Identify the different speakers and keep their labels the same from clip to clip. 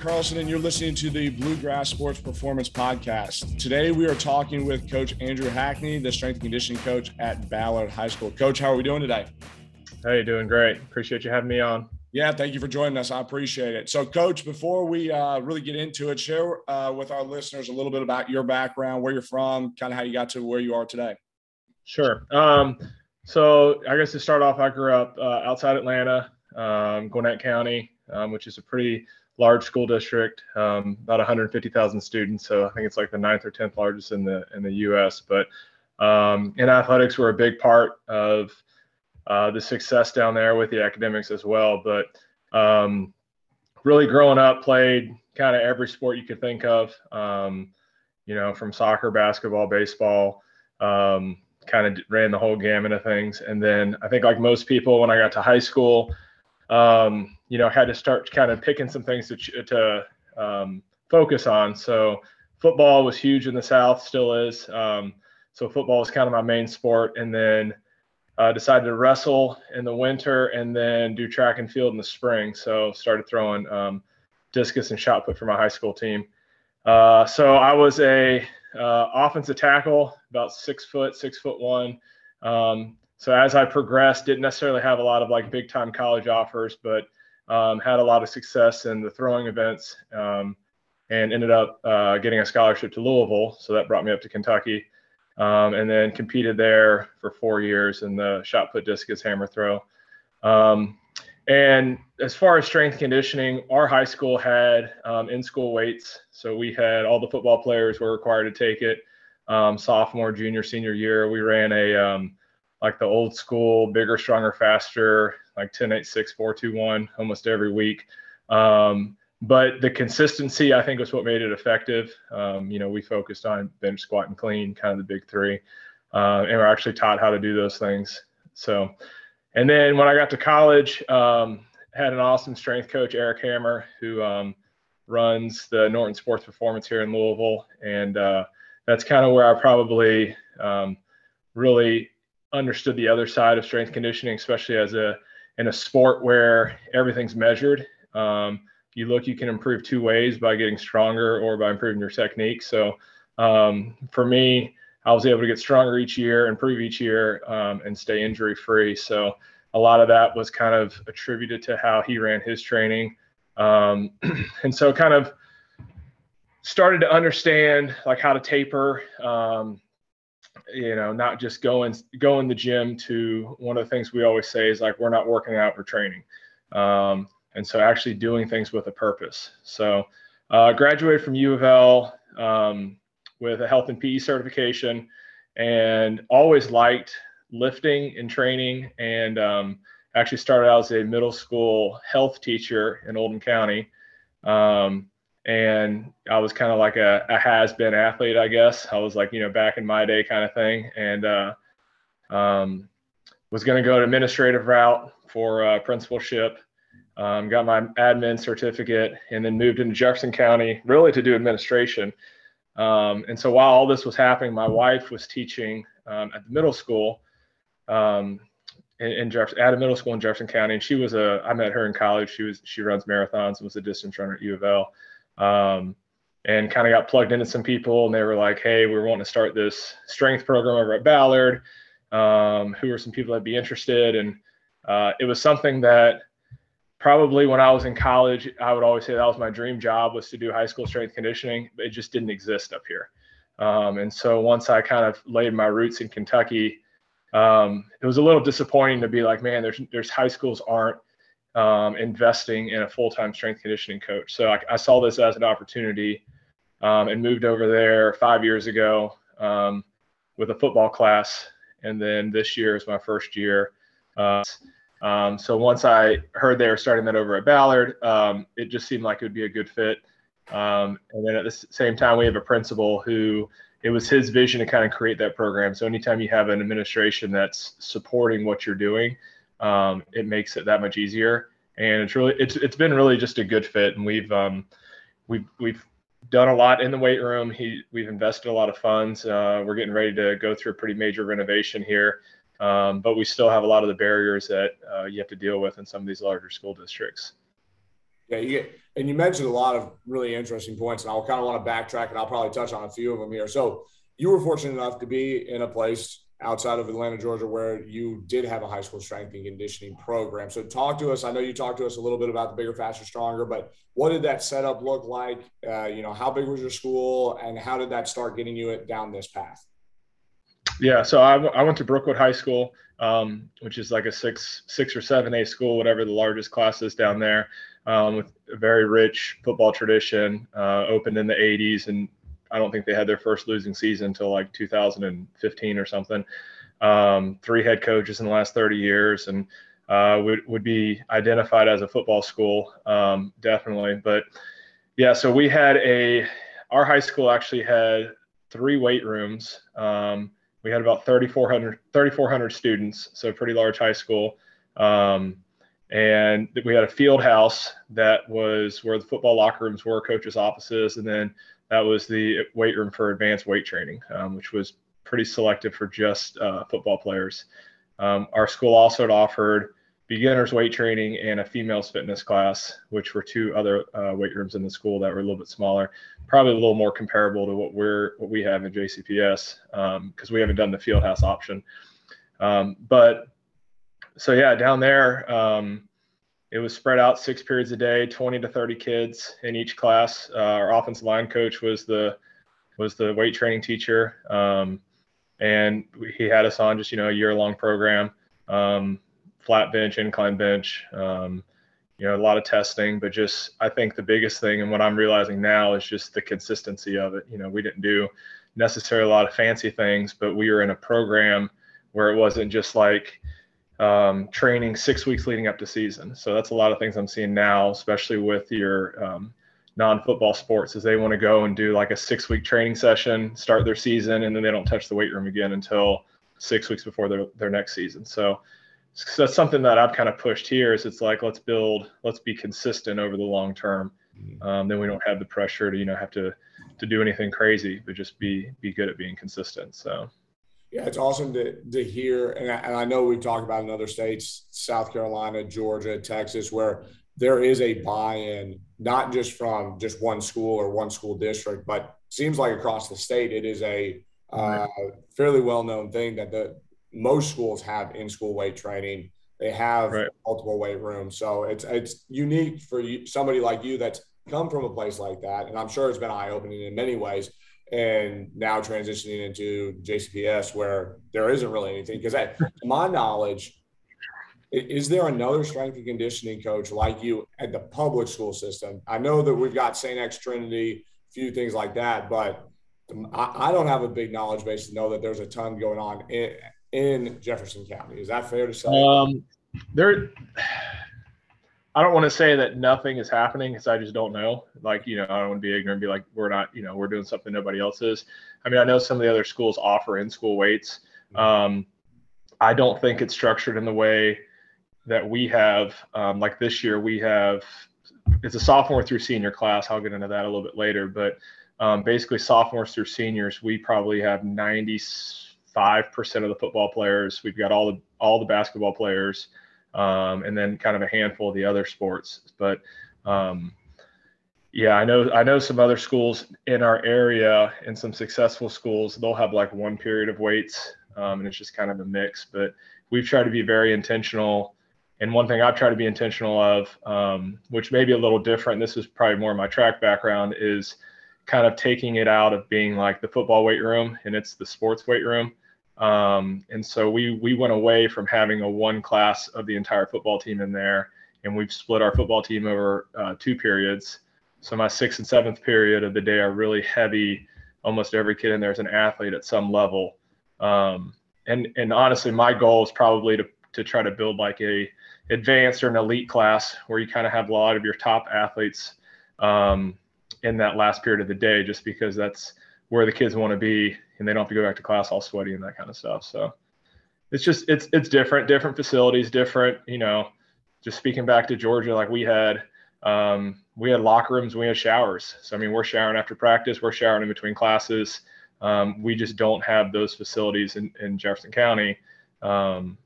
Speaker 1: Carlson, and you're listening to the Bluegrass Sports Performance Podcast. Today, we are talking with Coach Andrew Hackney, the strength and conditioning coach at Ballard High School. Coach, how are we doing today?
Speaker 2: Hey, doing great. Appreciate you having me on.
Speaker 1: Yeah, thank you for joining us. I appreciate it. So, Coach, before we uh, really get into it, share uh, with our listeners a little bit about your background, where you're from, kind of how you got to where you are today.
Speaker 2: Sure. Um, so, I guess to start off, I grew up uh, outside Atlanta, um, Gwinnett County, um, which is a pretty large school district, um, about 150,000 students. So I think it's like the ninth or tenth largest in the in the U.S. But um, in athletics, we're a big part of uh, the success down there with the academics as well. But um, really, growing up, played kind of every sport you could think of. Um, you know, from soccer, basketball, baseball. Um, kind of ran the whole gamut of things. And then I think, like most people, when I got to high school, um, you know, had to start kind of picking some things to, to um, focus on. So football was huge in the South, still is. Um, so football was kind of my main sport. And then uh, decided to wrestle in the winter and then do track and field in the spring. So started throwing um, discus and shot put for my high school team. Uh, so I was a uh, offensive tackle, about six foot, six foot one. Um, so as I progressed, didn't necessarily have a lot of like big time college offers, but um, had a lot of success in the throwing events um, and ended up uh, getting a scholarship to Louisville. So that brought me up to Kentucky um, and then competed there for four years in the shot put discus hammer throw. Um, and as far as strength conditioning, our high school had um, in school weights. So we had all the football players were required to take it. Um, sophomore, junior, senior year, we ran a like the old school, bigger, stronger, faster, like 10, 8, 6, 4, 2, 1, almost every week. Um, but the consistency, I think, was what made it effective. Um, you know, we focused on bench, squat, and clean, kind of the big three, uh, and we're actually taught how to do those things. So, and then when I got to college, um, had an awesome strength coach, Eric Hammer, who um, runs the Norton Sports Performance here in Louisville, and uh, that's kind of where I probably um, really understood the other side of strength conditioning, especially as a in a sport where everything's measured. Um, you look, you can improve two ways by getting stronger or by improving your technique. So um, for me, I was able to get stronger each year, improve each year, um, and stay injury free. So a lot of that was kind of attributed to how he ran his training. Um, and so kind of started to understand like how to taper, um, you know, not just going going the gym to one of the things we always say is like we're not working out, we're training. Um, and so actually doing things with a purpose. So uh, graduated from U of L um, with a health and PE certification, and always liked lifting and training. And um, actually started out as a middle school health teacher in Oldham County. Um, and I was kind of like a, a has been athlete, I guess. I was like, you know, back in my day kind of thing. And uh, um, was going to go to administrative route for uh, principalship. Um, got my admin certificate and then moved into Jefferson County really to do administration. Um, and so while all this was happening, my wife was teaching um, at the middle school um, in, in Jefferson, at a middle school in Jefferson County. And she was a, I met her in college. She was, she runs marathons and was a distance runner at U of L um, and kind of got plugged into some people and they were like hey we're wanting to start this strength program over at ballard. Um, who are some people that'd be interested? And uh, it was something that probably when i was in college i would always say that was my dream job was to do high school strength conditioning but it just didn't exist up here. Um, and so once i kind of laid my roots in kentucky um, it was a little disappointing to be like man there's there's high schools aren't um, investing in a full-time strength conditioning coach. So I, I saw this as an opportunity um, and moved over there five years ago um, with a football class, and then this year is my first year. Uh, um, so once I heard they were starting that over at Ballard, um, it just seemed like it would be a good fit. Um, and then at the same time, we have a principal who it was his vision to kind of create that program. So anytime you have an administration that's supporting what you're doing, um, it makes it that much easier. And it's really it's it's been really just a good fit, and we've um, we've we've done a lot in the weight room. He we've invested a lot of funds. Uh, we're getting ready to go through a pretty major renovation here, um, but we still have a lot of the barriers that uh, you have to deal with in some of these larger school districts.
Speaker 1: Yeah, you, and you mentioned a lot of really interesting points, and I'll kind of want to backtrack, and I'll probably touch on a few of them here. So you were fortunate enough to be in a place outside of Atlanta, Georgia, where you did have a high school strength and conditioning program. So talk to us. I know you talked to us a little bit about the bigger, faster, stronger, but what did that setup look like? Uh, you know, how big was your school, and how did that start getting you down this path?
Speaker 2: Yeah, so I, I went to Brookwood High School, um, which is like a six six or seven A school, whatever the largest class is down there, um, with a very rich football tradition. Uh, opened in the '80s, and I don't think they had their first losing season until like 2015 or something. Um, three head coaches in the last 30 years, and uh, would would be identified as a football school, um, definitely. But yeah, so we had a our high school actually had three weight rooms. Um, we had about 3,400 3,400 students, so pretty large high school. Um, and we had a field house that was where the football locker rooms were, coaches' offices, and then that was the weight room for advanced weight training, um, which was pretty selective for just uh, football players. Um, our school also had offered beginners weight training and a females fitness class, which were two other uh, weight rooms in the school that were a little bit smaller, probably a little more comparable to what we're what we have in JCPS because um, we haven't done the field house option. Um, but so yeah, down there um, it was spread out six periods a day, 20 to 30 kids in each class. Uh, our offensive line coach was the was the weight training teacher, um, and he had us on just you know a year long program. Um, flat bench, incline bench, um, you know, a lot of testing, but just I think the biggest thing and what I'm realizing now is just the consistency of it. You know, we didn't do necessarily a lot of fancy things, but we were in a program where it wasn't just like um, training six weeks leading up to season. So that's a lot of things I'm seeing now, especially with your um, non-football sports, is they want to go and do like a six-week training session, start their season, and then they don't touch the weight room again until six weeks before their their next season. So so that's something that I've kind of pushed here is it's like let's build let's be consistent over the long term. Mm-hmm. Um, then we don't have the pressure to you know have to to do anything crazy, but just be be good at being consistent. So.
Speaker 1: Yeah, it's awesome to, to hear. And I, and I know we've talked about in other states, South Carolina, Georgia, Texas, where there is a buy-in, not just from just one school or one school district, but seems like across the state, it is a uh, fairly well-known thing that the most schools have in-school weight training. They have right. multiple weight rooms, so it's it's unique for you, somebody like you that's come from a place like that, and I'm sure it's been eye-opening in many ways. And now transitioning into JCPS, where there isn't really anything, because to my knowledge, is there another strength and conditioning coach like you at the public school system? I know that we've got St. X Trinity, a few things like that, but I, don't have a big knowledge base to know that there's a ton going on in, in Jefferson County. Is that fair to say?
Speaker 2: Um, there, I don't want to say that nothing is happening because I just don't know. Like, you know, I don't want to be ignorant and be like, we're not, you know, we're doing something nobody else is. I mean, I know some of the other schools offer in school weights. Mm-hmm. Um, I don't think it's structured in the way that we have. Um, like this year, we have it's a sophomore through senior class. I'll get into that a little bit later, but um, basically sophomores through seniors, we probably have 95% of the football players. We've got all the all the basketball players, um, and then kind of a handful of the other sports. But um, yeah, I know I know some other schools in our area and some successful schools. They'll have like one period of weights, um, and it's just kind of a mix. But we've tried to be very intentional. And one thing I've tried to be intentional of, um, which may be a little different, this is probably more my track background, is kind of taking it out of being like the football weight room and it's the sports weight room. Um, and so we we went away from having a one class of the entire football team in there, and we've split our football team over uh, two periods. So my sixth and seventh period of the day are really heavy. Almost every kid in there is an athlete at some level. Um, and and honestly, my goal is probably to to try to build like a advanced or an elite class where you kind of have a lot of your top athletes um, in that last period of the day, just because that's where the kids want to be and they don't have to go back to class all sweaty and that kind of stuff. So it's just it's it's different, different facilities, different, you know, just speaking back to Georgia, like we had um, we had locker rooms, we had showers. So I mean, we're showering after practice, we're showering in between classes. Um, we just don't have those facilities in, in Jefferson County um,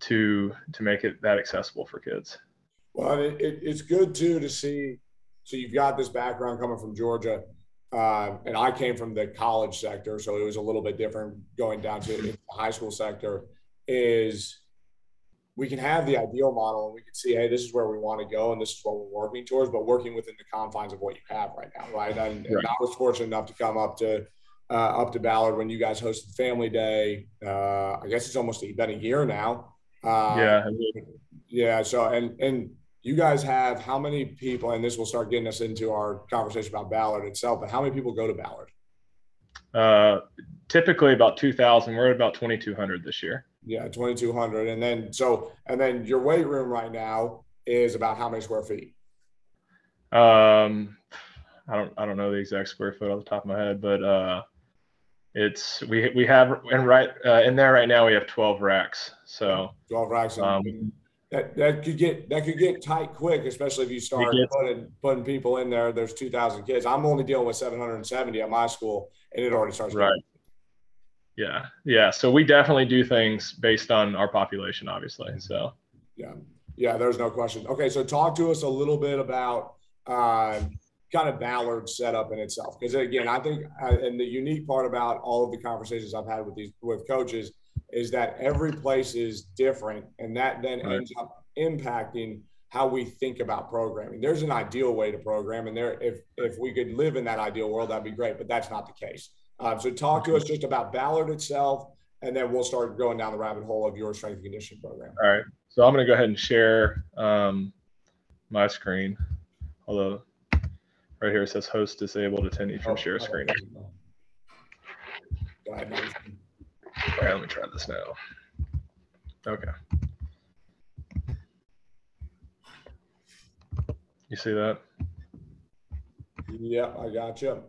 Speaker 2: to to make it that accessible for kids.
Speaker 1: Well, it, it, it's good too to see so you've got this background coming from Georgia, uh, and I came from the college sector, so it was a little bit different going down to the high school sector. Is we can have the ideal model and we can see, hey, this is where we want to go and this is what we're working towards, but working within the confines of what you have right now, right? And, right. and I was fortunate enough to come up to uh, up to Ballard when you guys hosted Family Day. Uh, I guess it's almost been a year now.
Speaker 2: Uh, yeah,
Speaker 1: yeah. So and and you guys have how many people? And this will start getting us into our conversation about Ballard itself. But how many people go to Ballard?
Speaker 2: Uh, typically about two thousand. We're at about twenty two hundred this year.
Speaker 1: Yeah, 2200. And then, so, and then your weight room right now is about how many square feet?
Speaker 2: Um, I don't, I don't know the exact square foot off the top of my head, but, uh, it's, we, we have, and right, uh, in there right now, we have 12 racks. So
Speaker 1: 12 racks. Um, that, that could get, that could get tight quick, especially if you start putting, putting people in there. There's 2000 kids. I'm only dealing with 770 at my school and it already starts.
Speaker 2: Right. Yeah, yeah. So we definitely do things based on our population, obviously. So
Speaker 1: yeah, yeah. There's no question. Okay, so talk to us a little bit about uh, kind of Ballard setup in itself, because again, I think, uh, and the unique part about all of the conversations I've had with these with coaches is that every place is different, and that then right. ends up impacting how we think about programming. There's an ideal way to program, and there, if if we could live in that ideal world, that'd be great. But that's not the case. Um, so talk to us just about Ballard itself, and then we'll start going down the rabbit hole of your strength and conditioning program.
Speaker 2: All right. So I'm going to go ahead and share um, my screen. Although right here it says host disabled attendee from oh, share screen. Go ahead. All right, let me try this now. Okay. You see that?
Speaker 1: Yeah, I got you.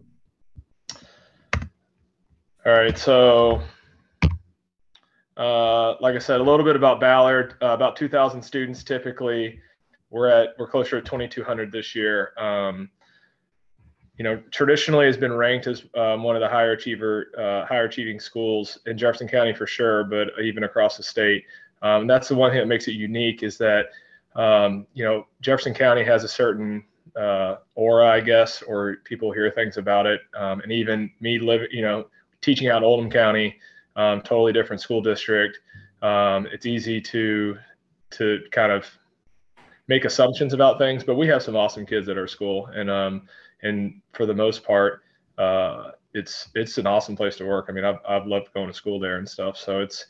Speaker 2: All right, so uh, like I said, a little bit about Ballard. Uh, about 2,000 students typically. We're at we're closer to 2,200 this year. Um, you know, traditionally has been ranked as um, one of the higher achiever, uh, higher achieving schools in Jefferson County for sure, but even across the state. Um, that's the one thing that makes it unique is that um, you know Jefferson County has a certain uh, aura, I guess, or people hear things about it, um, and even me living, you know teaching out Oldham County, um, totally different school district. Um, it's easy to to kind of make assumptions about things, but we have some awesome kids at our school, and and for the most part, uh, it's it's an awesome place to work. I mean, I've I've loved going to school there and stuff, so it's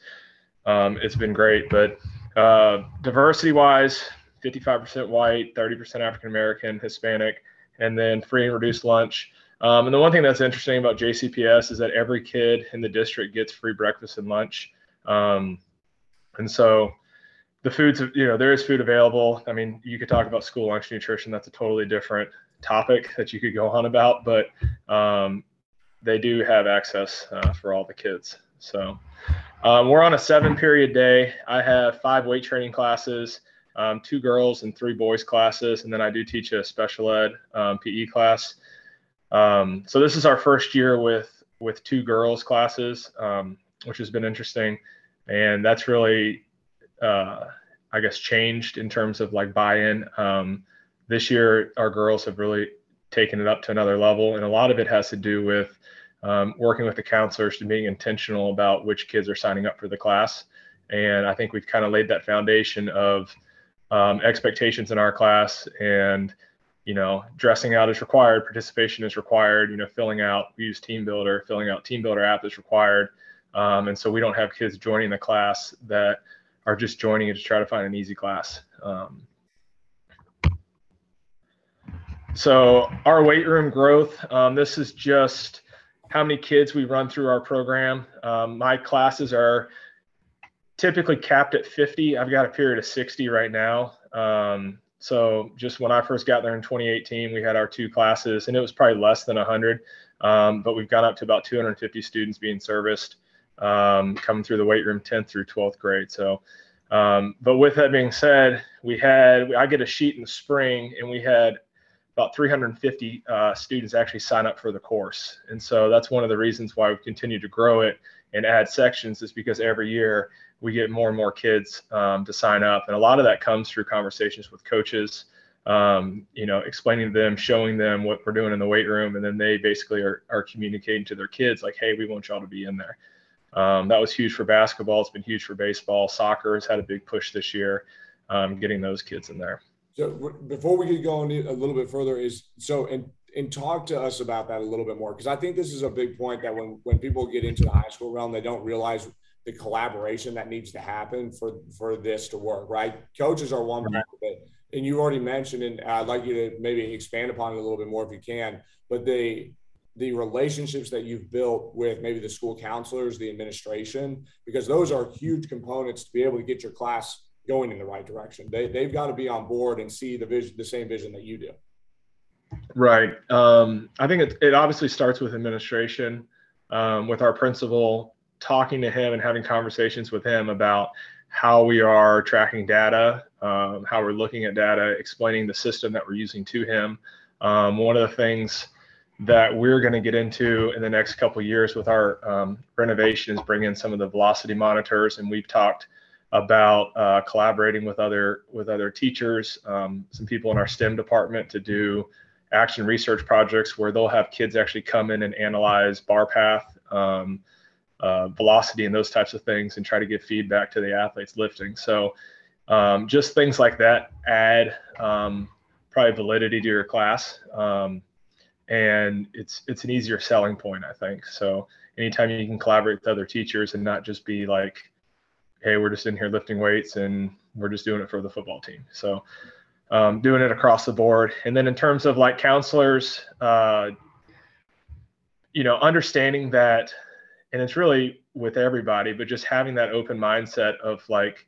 Speaker 2: um, it's been great. But uh, diversity wise, 55% white, 30% African American, Hispanic, and then free and reduced lunch. Um, and the one thing that's interesting about JCPS is that every kid in the district gets free breakfast and lunch. Um, and so the foods, you know, there is food available. I mean, you could talk about school lunch nutrition. That's a totally different topic that you could go on about, but um, they do have access uh, for all the kids. So um, we're on a seven period day. I have five weight training classes, um, two girls and three boys classes. And then I do teach a special ed um, PE class. Um, so this is our first year with with two girls classes, um, which has been interesting, and that's really, uh, I guess, changed in terms of like buy-in. Um, this year, our girls have really taken it up to another level, and a lot of it has to do with um, working with the counselors and being intentional about which kids are signing up for the class. And I think we've kind of laid that foundation of um, expectations in our class and you know, dressing out is required, participation is required, you know, filling out, we use TeamBuildr filling out TeamBuildr app is required. Um, and so we don't have kids joining the class that are just joining it to try to find an easy class. Um, so our weight room growth, um, this is just how many kids we run through our program. Um, my classes are typically capped at 50. I've got a period of 60 right now. Um, so just when I first got there in 2018, we had our two classes, and it was probably less than 100, um, but we've gone up to about 250 students being serviced um, coming through the weight room 10th through 12th grade. So, um, but with that being said, we had I get a sheet in the spring, and we had about 350 uh, students actually sign up for the course, and so that's one of the reasons why we continue to grow it and add sections is because every year we get more and more kids um, to sign up. And a lot of that comes through conversations with coaches um, you know, explaining to them, showing them what we're doing in the weight room, and then they basically are, are communicating to their kids like, "Hey, we want y'all to be in there." Um, that was huge for basketball. It's been huge for baseball. Soccer has had a big push this year, um, getting those kids in there.
Speaker 1: So before we get going a little bit further, is so and and talk to us about that a little bit more because I think this is a big point that when when people get into the high school realm, they don't realize the collaboration that needs to happen for for this to work. Right, coaches are one part of it, and you already mentioned, and I'd like you to maybe expand upon it a little bit more if you can. But the the relationships that you've built with maybe the school counselors, the administration, because those are huge components to be able to get your class going in the right direction. They, they've got to be on board and see the vision, the same vision that you do.
Speaker 2: Right. Um, I think it, it obviously starts with administration, um, with our principal talking to him and having conversations with him about how we are tracking data, um, how we're looking at data, explaining the system that we're using to him. Um, one of the things that we're going to get into in the next couple years with our um, renovation is bring in some of the velocity monitors, and we've talked about uh, collaborating with other with other teachers, um, some people in our STEM department to do action research projects where they'll have kids actually come in and analyze bar path, um, uh, velocity, and those types of things, and try to give feedback to the athletes lifting. So um, just things like that add um, probably validity to your class, um, and it's it's an easier selling point, I think. So anytime you can collaborate with other teachers and not just be like hey, we're just in here lifting weights and we're just doing it for the football team. So um, doing it across the board. And then in terms of like counselors, uh, you know, understanding that, and it's really with everybody, but just having that open mindset of like,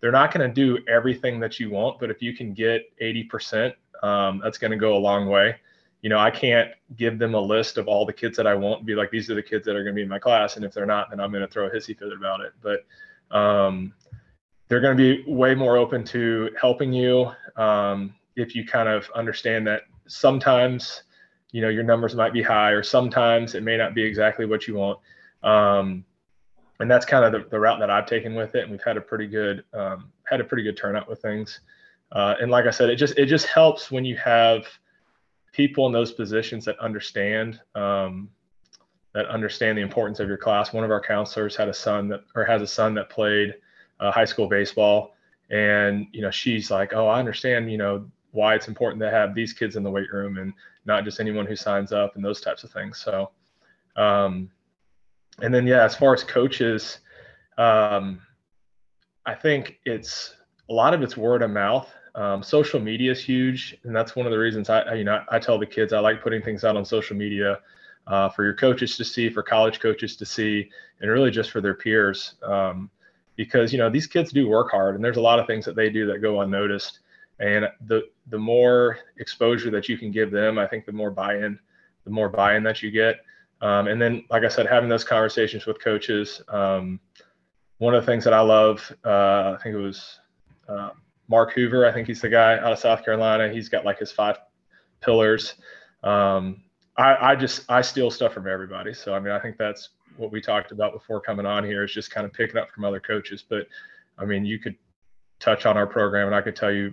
Speaker 2: they're not going to do everything that you want, but if you can get 80%, um, that's going to go a long way. You know, I can't give them a list of all the kids that I want and be like, these are the kids that are going to be in my class. And if they're not, then I'm going to throw a hissy fit about it. But um, they're going to be way more open to helping you um, if you kind of understand that sometimes you know your numbers might be high or sometimes it may not be exactly what you want. Um, and that's kind of the, the, route that i've taken with it and we've had a pretty good um, had a pretty good turnout with things. Uh, and like i said it just it just helps when you have people in those positions that understand um, that understand the importance of your class. One of our counselors had a son that, or has a son that played uh, high school baseball, and you know she's like, "Oh, I understand. You know why it's important to have these kids in the weight room and not just anyone who signs up and those types of things." So, um, and then yeah, as far as coaches, um, I think it's a lot of it's word of mouth. Um, social media is huge, and that's one of the reasons I, you know, I tell the kids I like putting things out on social media uh, for your coaches to see, for college coaches to see, and really just for their peers. Um, because you know these kids do work hard, and there's a lot of things that they do that go unnoticed. And the the more exposure that you can give them, I think the more buy-in, the more buy-in that you get. Um, and then, like I said, having those conversations with coaches. Um, one of the things that I love, uh, I think it was uh, Mark Hoover. I think he's the guy out of South Carolina. He's got like his five pillars. Um, I, I just I steal stuff from everybody. So I mean, I think that's what we talked about before coming on here is just kind of picking up from other coaches. But I mean, you could touch on our program, and I could tell you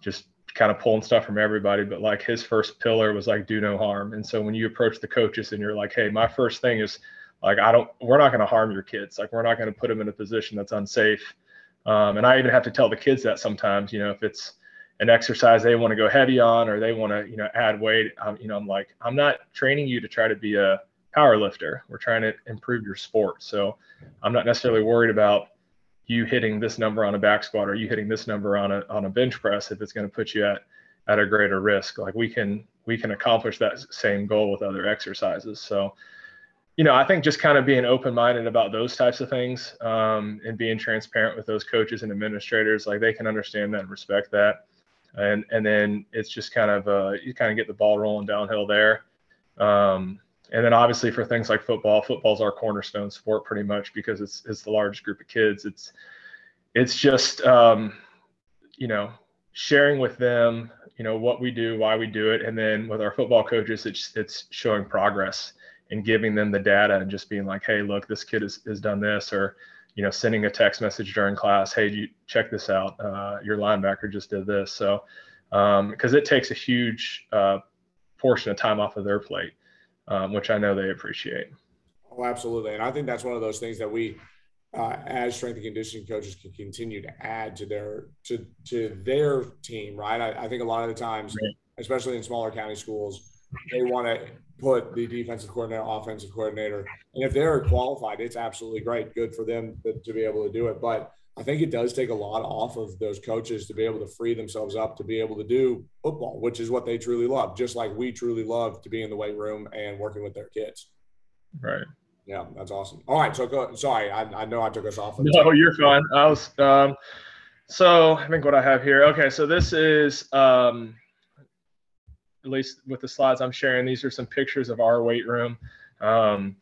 Speaker 2: just kind of pulling stuff from everybody. But like his first pillar was like do no harm. And so when you approach the coaches and you're like, hey, my first thing is like I don't we're not going to harm your kids. Like we're not going to put them in a position that's unsafe. Um, and I even have to tell the kids that sometimes, you know, if it's an exercise they want to go heavy on or they want to you know add weight um, you know i'm like i'm not training you to try to be a power lifter. We're trying to improve your sport. So i'm not necessarily worried about you hitting this number on a back squat or you hitting this number on a on a bench press if it's going to put you at at a greater risk. Like we can we can accomplish that same goal with other exercises. So you know i think just kind of being open-minded about those types of things um, and being transparent with those coaches and administrators like they can understand that and respect that and and then it's just kind of uh, you kind of get the ball rolling downhill there. Um, and then obviously for things like football, football's our cornerstone sport pretty much because it's it's the largest group of kids. It's it's just um, you know sharing with them you know what we do, why we do it, and then with our football coaches, it's it's showing progress and giving them the data and just being like, hey, look, this kid has, has done this or you know, sending a text message during class, hey, you check this out. Uh, your linebacker just did this. So because um, it takes a huge uh, portion of time off of their plate, um, which I know they appreciate.
Speaker 1: Oh, absolutely. And I think that's one of those things that we, uh, as strength and conditioning coaches, can continue to add to their to to their team. Right. I, I think a lot of the times, right. especially in smaller county schools, they want to put the defensive coordinator, offensive coordinator, and if they're qualified, it's absolutely great, good for them to, to be able to do it. But I think it does take a lot off of those coaches to be able to free themselves up to be able to do football, which is what they truly love, just like we truly love to be in the weight room and working with their kids.
Speaker 2: Right.
Speaker 1: Yeah, that's awesome. All right, so go, sorry, I, I know I took us off. Of
Speaker 2: no, you're fine. I was um, so I think what I have here. Okay, so this is um, at least with the slides I'm sharing. These are some pictures of our weight room, um,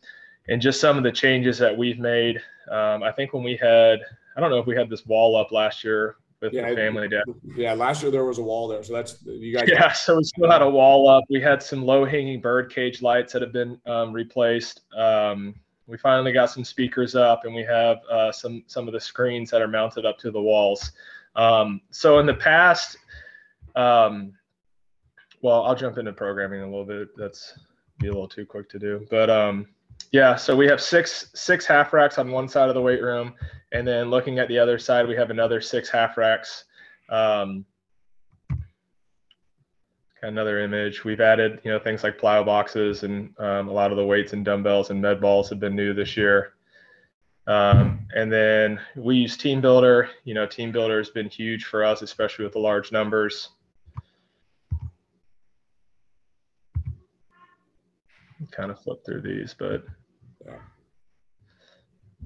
Speaker 2: and just some of the changes that we've made. Um, I think when we had, I don't know if we had this wall up last year with yeah, the family.
Speaker 1: Yeah, last year there was a wall there, so that's you guys.
Speaker 2: Yeah, so we still had a wall up. We had some low hanging bird cage lights that have been um, replaced. Um, we finally got some speakers up, and we have uh, some some of the screens that are mounted up to the walls. Um, so in the past, um, well, I'll jump into programming a little bit. That's be a little too quick to do, but um, yeah. So we have six six half racks on one side of the weight room, and then looking at the other side, we have another six half racks. Um, another image. We've added, you know, things like plyo boxes and um, a lot of the weights and dumbbells and med balls have been new this year. Um, and then we use TeamBuildr. You know, TeamBuildr has been huge for us, especially with the large numbers. Kind of flip through these, but yeah.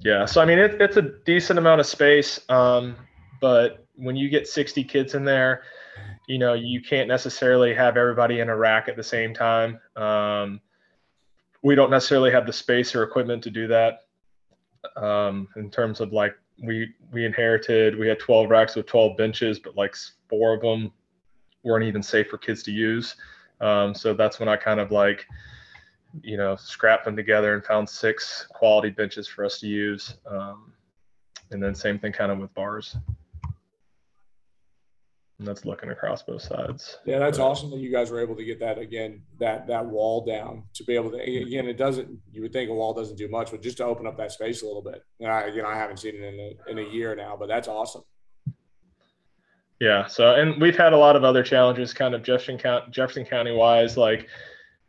Speaker 2: Yeah, so I mean, it, it's a decent amount of space, um, but when you get 60 kids in there, you know, you can't necessarily have everybody in a rack at the same time. Um, we don't necessarily have the space or equipment to do that. Um, in terms of like we we inherited, we had 12 racks with 12 benches, but like four of them weren't even safe for kids to use. Um, so that's when I kind of like you know, scrapped them together and found six quality benches for us to use. Um, and then same thing kind of with bars. And that's looking across both sides.
Speaker 1: Yeah, that's but, awesome that you guys were able to get that again, that that wall down to be able to again. It doesn't. You would think a wall doesn't do much, but just to open up that space a little bit. And I, again, I haven't seen it in a, in a year now, but that's awesome.
Speaker 2: Yeah. So, and we've had a lot of other challenges, kind of Jefferson County, Jefferson County wise, like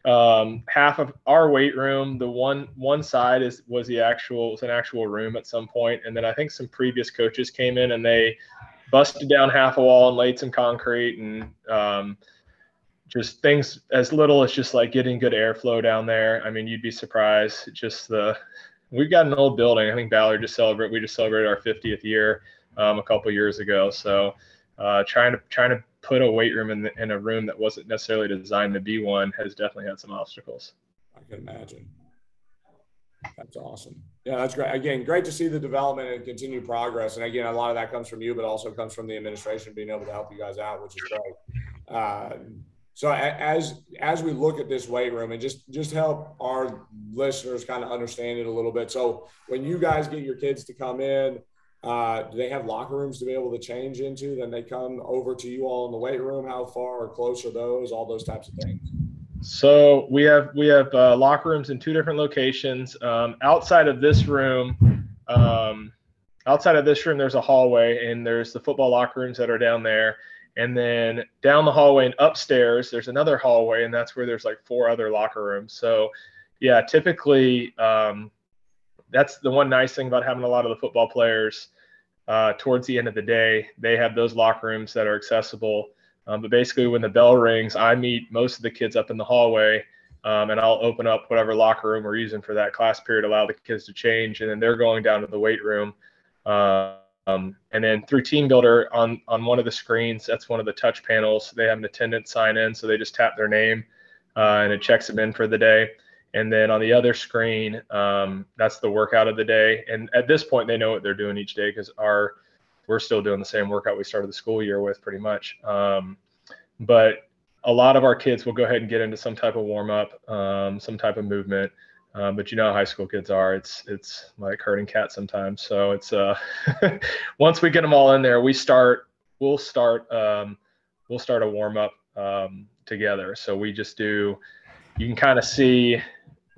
Speaker 2: um, half of our weight room the one one side is was the actual was an actual room at some point. And then i think some previous coaches came in and they busted down half a wall and laid some concrete and um, just things as little as just like getting good airflow down there. I mean you'd be surprised. Just the we've got an old building. I think ballard just celebrate we just celebrated our 50th year um, a couple years ago. So uh, trying to trying to put a weight room in, the, in a room that wasn't necessarily designed to be one has definitely had some obstacles.
Speaker 1: I can imagine. That's awesome. Yeah, that's great. Again, great to see the development and continued progress. And again, a lot of that comes from you, but also comes from the administration being able to help you guys out, which is great. Uh, so as as we look at this weight room and just just help our listeners kind of understand it a little bit. So when you guys get your kids to come in, uh, do they have locker rooms to be able to change into? Then they come over to you all in the weight room. How far or close are those? All those types of things.
Speaker 2: So we have we have uh, locker rooms in two different locations. Um, outside of this room, um, outside of this room, there's a hallway, and there's the football locker rooms that are down there. And then down the hallway and upstairs, there's another hallway, and that's where there's like four other locker rooms. So, yeah, typically um, that's the one nice thing about having a lot of the football players uh, towards the end of the day. They have those locker rooms that are accessible. Um, but basically, when the bell rings, I meet most of the kids up in the hallway, um, and I'll open up whatever locker room we're using for that class period, allow the kids to change, and then they're going down to the weight room. Um, and then through TeamBuildr on on one of the screens, that's one of the touch panels. They have an attendant sign in, so they just tap their name, uh, and it checks them in for the day. And then on the other screen, um, that's the workout of the day. And at this point, they know what they're doing each day because our we're still doing the same workout we started the school year with, pretty much. Um, but a lot of our kids will go ahead and get into some type of warm up, um, some type of movement. Um, but you know how high school kids are. It's it's like herding cats sometimes. So it's uh, once we get them all in there, we start. We'll start um, we'll start a warm up um, together. So we just do. You can kind of see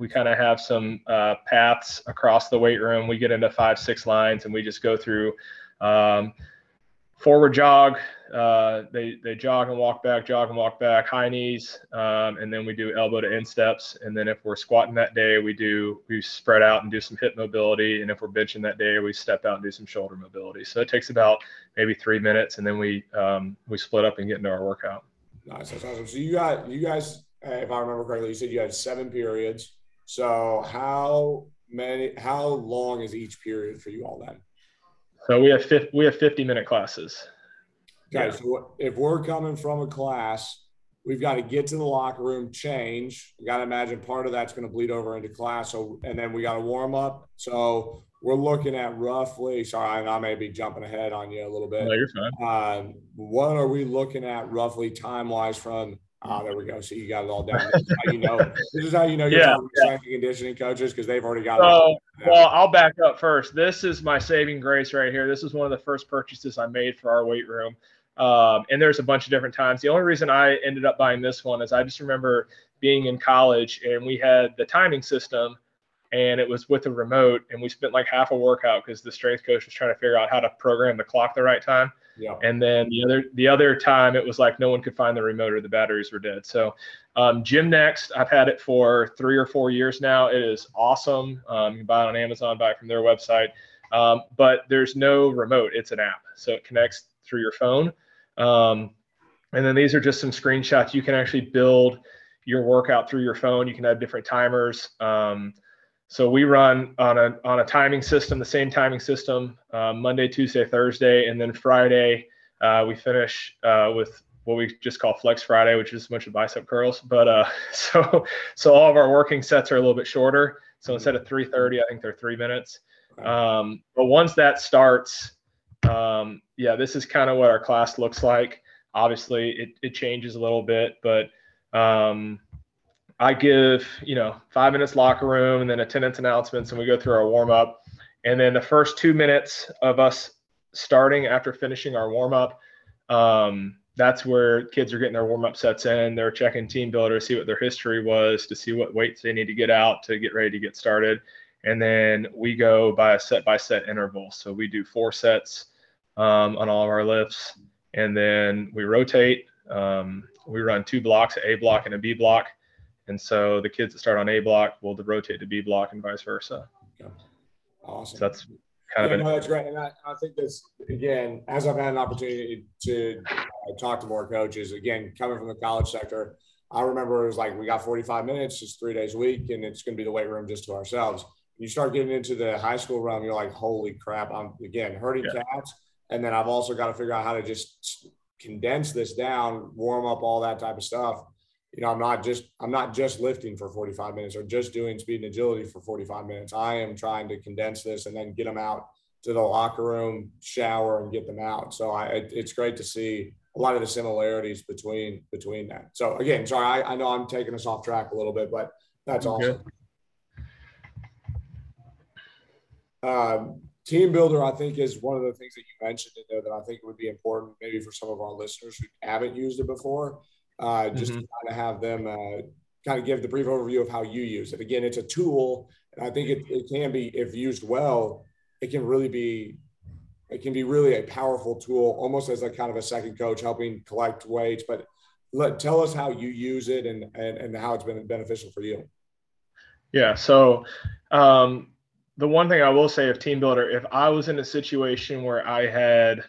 Speaker 2: we kind of have some uh, paths across the weight room. We get into five, six lines, and we just go through um, forward jog. Uh, they they jog and walk back, jog and walk back, high knees, um, and then we do elbow to insteps. And then if we're squatting that day, we do we spread out and do some hip mobility. And if we're benching that day, we step out and do some shoulder mobility. So it takes about maybe three minutes, and then we um, we split up and get into our workout.
Speaker 1: Nice, that's awesome. So you got you guys, if I remember correctly, you said you had seven periods. So how many? How long is each period for you all then?
Speaker 2: So we have 50, we have 50 minute classes.
Speaker 1: Okay, yeah. so if we're coming from a class, we've got to get to the locker room, change. We got to imagine part of that's going to bleed over into class. So and then we got to warm up. So we're looking at roughly. Sorry, I may be jumping ahead on you a little bit.
Speaker 2: No, you're fine.
Speaker 1: Um, what are we looking at roughly time wise from Ah, oh, there we go. So you got it all down. This is how you know. This is how you know you're yeah, yeah. conditioning coaches because they've already got
Speaker 2: so, it. Well, I'll back up first. This is my saving grace right here. This is one of the first purchases I made for our weight room. Um, and there's a bunch of different times. The only reason I ended up buying this one is I just remember being in college and we had the timing system and it was with a remote and we spent like half a workout because the strength coach was trying to figure out how to program the clock the right time.
Speaker 1: Yeah.
Speaker 2: And then the other the other time it was like no one could find the remote or the batteries were dead. So um, GymNext, I've had it for three or four years now. It is awesome. Um, you can buy it on Amazon, buy it from their website. Um, but there's no remote. It's an app, so it connects through your phone. Um, and then these are just some screenshots. You can actually build your workout through your phone. You can have different timers. Um, so we run on a on a timing system, the same timing system, uh, Monday, Tuesday, Thursday, and then Friday uh, we finish uh, with what we just call Flex Friday, which is a bunch of bicep curls. But uh, so so all of our working sets are a little bit shorter. So instead of 3:30, I think they're three minutes. Um, but once that starts, um, yeah, this is kind of what our class looks like. Obviously, it, it changes a little bit, but um, I give, you know, five minutes locker room and then attendance announcements, and we go through our warm up. And then the first two minutes of us starting after finishing our warm up, um, that's where kids are getting their warm up sets in. They're checking TeamBuildr to see what their history was, to see what weights they need to get out to get ready to get started. And then we go by a set by set interval. So we do four sets um, on all of our lifts, and then we rotate. Um, we run two blocks, A block and a B block and so the kids that start on A block will rotate to B block and vice versa.
Speaker 1: Awesome.
Speaker 2: So that's kind
Speaker 1: yeah,
Speaker 2: of
Speaker 1: no, that's great. And I, I, think this again, as I've had an opportunity to uh, talk to more coaches, again, coming from the college sector, I remember it was like we got 45 minutes, just three days a week, and it's going to be the weight room just to ourselves. You start getting into the high school realm, you're like, holy crap! I'm again herding yeah. cats, and then I've also got to figure out how to just condense this down, warm up all that type of stuff you know, I'm not just I'm not just lifting for 45 minutes or just doing speed and agility for 45 minutes. I am trying to condense this and then get them out to the locker room, shower, and get them out. So I, it, it's great to see a lot of the similarities between between that. So again, sorry, I, I know I'm taking us off track a little bit, but that's awesome. Um, TeamBuildr, I think, is one of the things that you mentioned in there that I think would be important, maybe for some of our listeners who haven't used it before uh, just mm-hmm. to kind of have them uh, kind of give the brief overview of how you use it. Again, it's a tool, and I think it, it can be, if used well, it can really be, it can be really a powerful tool, almost as a kind of a second coach helping collect weights. But let tell us how you use it and and, and how it's been beneficial for you.
Speaker 2: Yeah. So um, the one thing I will say of TeamBuildr, if I was in a situation where I had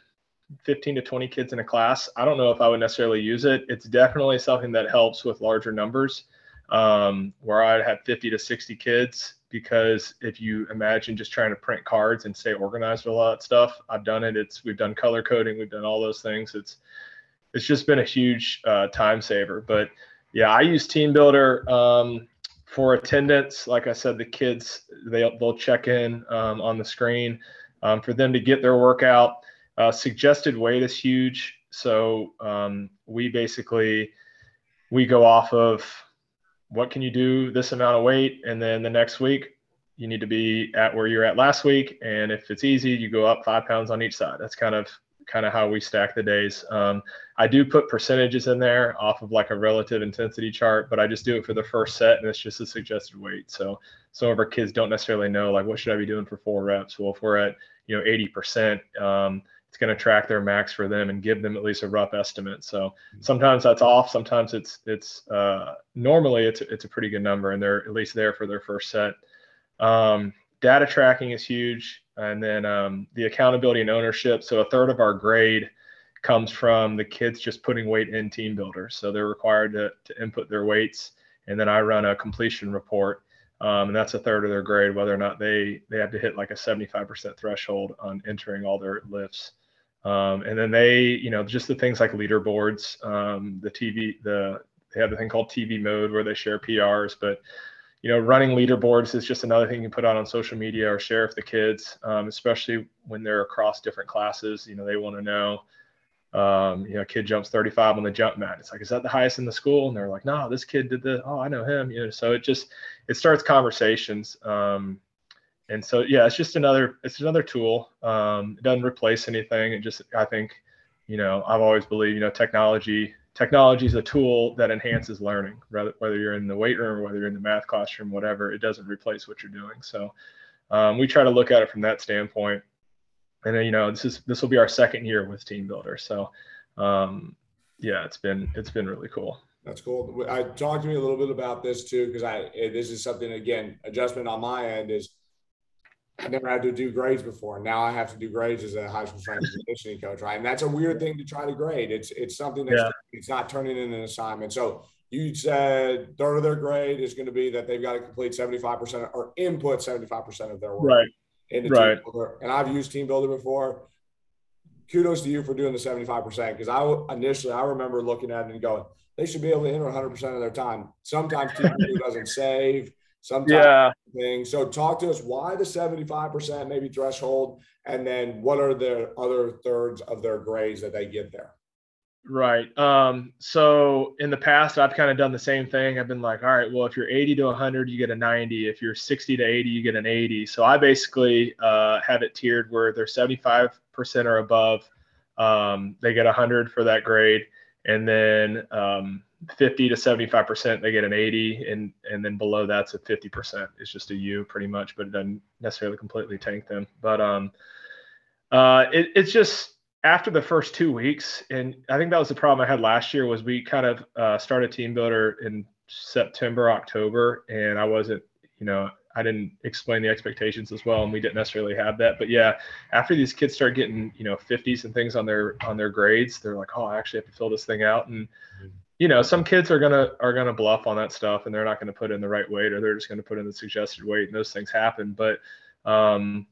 Speaker 2: 15 to 20 kids in a class, I don't know if I would necessarily use it. It's definitely something that helps with larger numbers, um, where I'd have 50 to 60 kids. Because if you imagine just trying to print cards and stay organized with a lot that stuff, I've done it. It's we've done color coding, we've done all those things. It's it's just been a huge uh, time saver. But yeah, I use TeamBuildr um, for attendance. Like I said, the kids they they'll check in um, on the screen um, for them to get their workout uh, suggested weight is huge. So um, we basically we go off of what can you do this amount of weight, and then the next week you need to be at where you're at last week. And if it's easy, you go up five pounds on each side. That's kind of kind of how we stack the days. Um, I do put percentages in there off of like a relative intensity chart, but I just do it for the first set and it's just a suggested weight. So some of our kids don't necessarily know like what should I be doing for four reps. Well, if we're at you know 80%, um, it's going to track their max for them and give them at least a rough estimate. So mm-hmm. sometimes that's off, sometimes it's it's uh, normally it's it's a pretty good number, and they're at least there for their first set. Um, data tracking is huge, and then um, the accountability and ownership. So a third of our grade comes from the kids just putting weight in team builders. So they're required to, to input their weights, and then I run a completion report. Um, and that's a third of their grade, whether or not they they have to hit like a 75% threshold on entering all their lifts. Um, and then they, you know, just the things like leaderboards, um, the TV, the they have a thing called TV mode where they share PRs, but you know, running leaderboards is just another thing you can put out on social media or share with the kids, um, especially when they're across different classes. You know, they want to know, um, you know, kid jumps 35 on the jump mat. It's like, is that the highest in the school? And they're like, no, this kid did this. Oh, I know him. You know, so it just it starts conversations. Um, and so yeah it's just another it's another tool. Um, it doesn't replace anything. It just i think you know i've always believed you know technology technology is a tool that enhances learning whether, whether you're in the weight room or whether you're in the math classroom whatever it doesn't replace what you're doing. So um, we try to look at it from that standpoint. And then, you know this is this will be our second year with TeamBuildr. So um, yeah it's been it's been really cool.
Speaker 1: That's cool. I talked to me a little bit about this too, because I this is something again adjustment on my end is I never had to do grades before. Now I have to do grades as a high school strength conditioning coach, right? And that's a weird thing to try to grade. It's it's something that's yeah. it's not turning in an assignment. So you said third of their grade is going to be that they've got to complete 75% or input 75% of their work.
Speaker 2: Right.
Speaker 1: Into
Speaker 2: right.
Speaker 1: And I've used TeamBuildr before. Kudos to you for doing the 75% because I initially I remember looking at it and going, they should be able to enter 100% of their time. Sometimes TeamBuildr doesn't save sometimes yeah. thing. So talk to us why the 75% maybe threshold and then what are the other thirds of their grades that they get there?
Speaker 2: Right. Um, so in the past, I've kind of done the same thing. I've been like, all right, well, if you're 80 to 100, you get a 90. If you're 60 to 80, you get an 80. So I basically uh, have it tiered where they're 75% or above. Um, they get 100 for that grade. And then um, 50 to 75 percent they get an 80 and and then below that's a 50 percent. It's just a u pretty much but it doesn't necessarily completely tank them. But um uh it, it's just after the first two weeks and i think that was the problem i had last year was we kind of uh, started TeamBuildr in september october and i wasn't you know I didn't explain the expectations as well, and we didn't necessarily have that. But yeah, after these kids start getting you know 50s and things on their on their grades, they're like, oh, I actually have to fill this thing out, and mm-hmm you know, some kids are gonna are gonna bluff on that stuff, and they're not gonna put in the right weight, or they're just gonna put in the suggested weight, and those things happen. But um,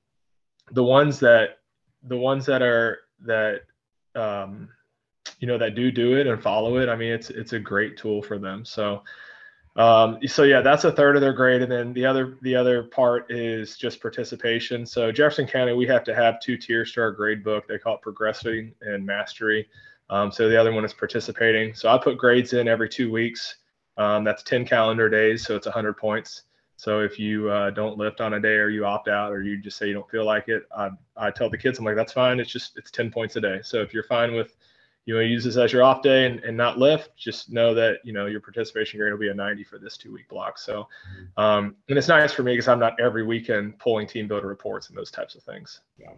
Speaker 2: the ones that the ones that are that um, you know that do do it and follow it, I mean, it's it's a great tool for them. So um, so yeah, that's a third of their grade, and then the other the other part is just participation. So Jefferson County, we have to have two tiers to our grade book. They call it progressing and mastery. Um, so the other one is participating. So I put grades in every two weeks. Um, that's 10 calendar days, so it's 100 points. So if you uh, don't lift on a day or you opt out or you just say you don't feel like it, I, I tell the kids, I'm like, that's fine. It's just, it's 10 points a day. So if you're fine with, you know, use this as your off day and, and not lift, just know that, you know, your participation grade will be a 90 for this two week block. So, mm-hmm. um, and it's nice for me because I'm not every weekend pulling TeamBuildr reports and those types of things.
Speaker 1: Yeah.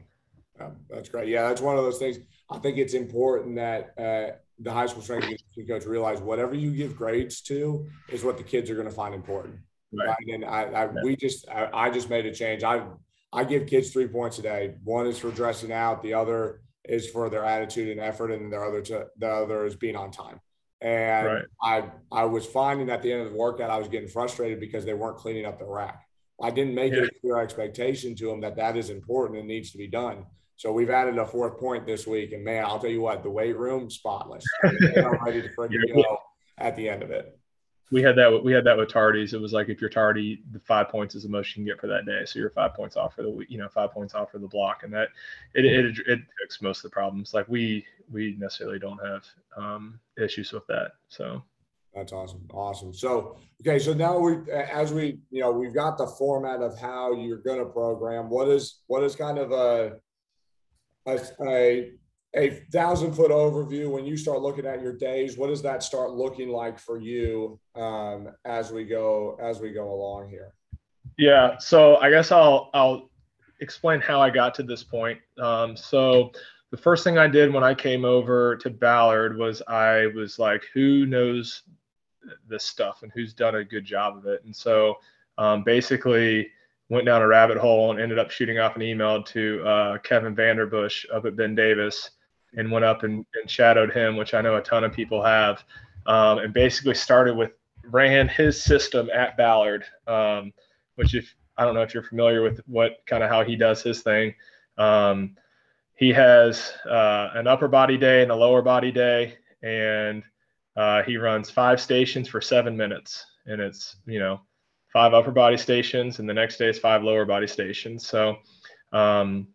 Speaker 1: Um, that's great. Yeah, that's one of those things. I think it's important that uh, the high school strength and conditioning coach realize whatever you give grades to is what the kids are going to find important. Right. right? And I, I yeah. we just, I, I, just made a change. I, I give kids three points a day. One is for dressing out. The other is for their attitude and effort, and the other, to, the other is being on time. And right. I, I was finding at the end of the workout, I was getting frustrated because they weren't cleaning up the rack. I didn't make yeah. it a clear expectation to them that that is important and needs to be done. So we've added a fourth point this week, and man, I'll tell you what, the weight room spotless. They're ready to freaking go at the end of it.
Speaker 2: We had that. We had that with tardies. It was like if you're tardy, the five points is the most you can get for that day. So you're five points off for the week. You know, five points off for the block, and that it it it, it fixed most of the problems. Like we we necessarily don't have um, issues with that. So
Speaker 1: that's awesome. Awesome. So, okay. So now we, as we, you know, we've got the format of how you're going to program. What is, what is kind of a, a, a, a thousand foot overview when you start looking at your days what does that start looking like for you um, as we go as we go along here?
Speaker 2: Yeah so i guess i'll i'll explain how i got to this point. Um, so the first thing i did when i came over to ballard was i was like who knows this stuff and who's done a good job of it? And so um, basically went down a rabbit hole and ended up shooting off an email to uh, kevin vanderbush up at ben davis and went up and, and shadowed him, which I know a ton of people have, um, and basically started with ran his system at Ballard, um, which if I don't know if you're familiar with what kind of how he does his thing. Um, he has uh, an upper body day and a lower body day, and uh, he runs five stations for seven minutes, and it's you know five upper body stations, and the next day is five lower body stations. So um,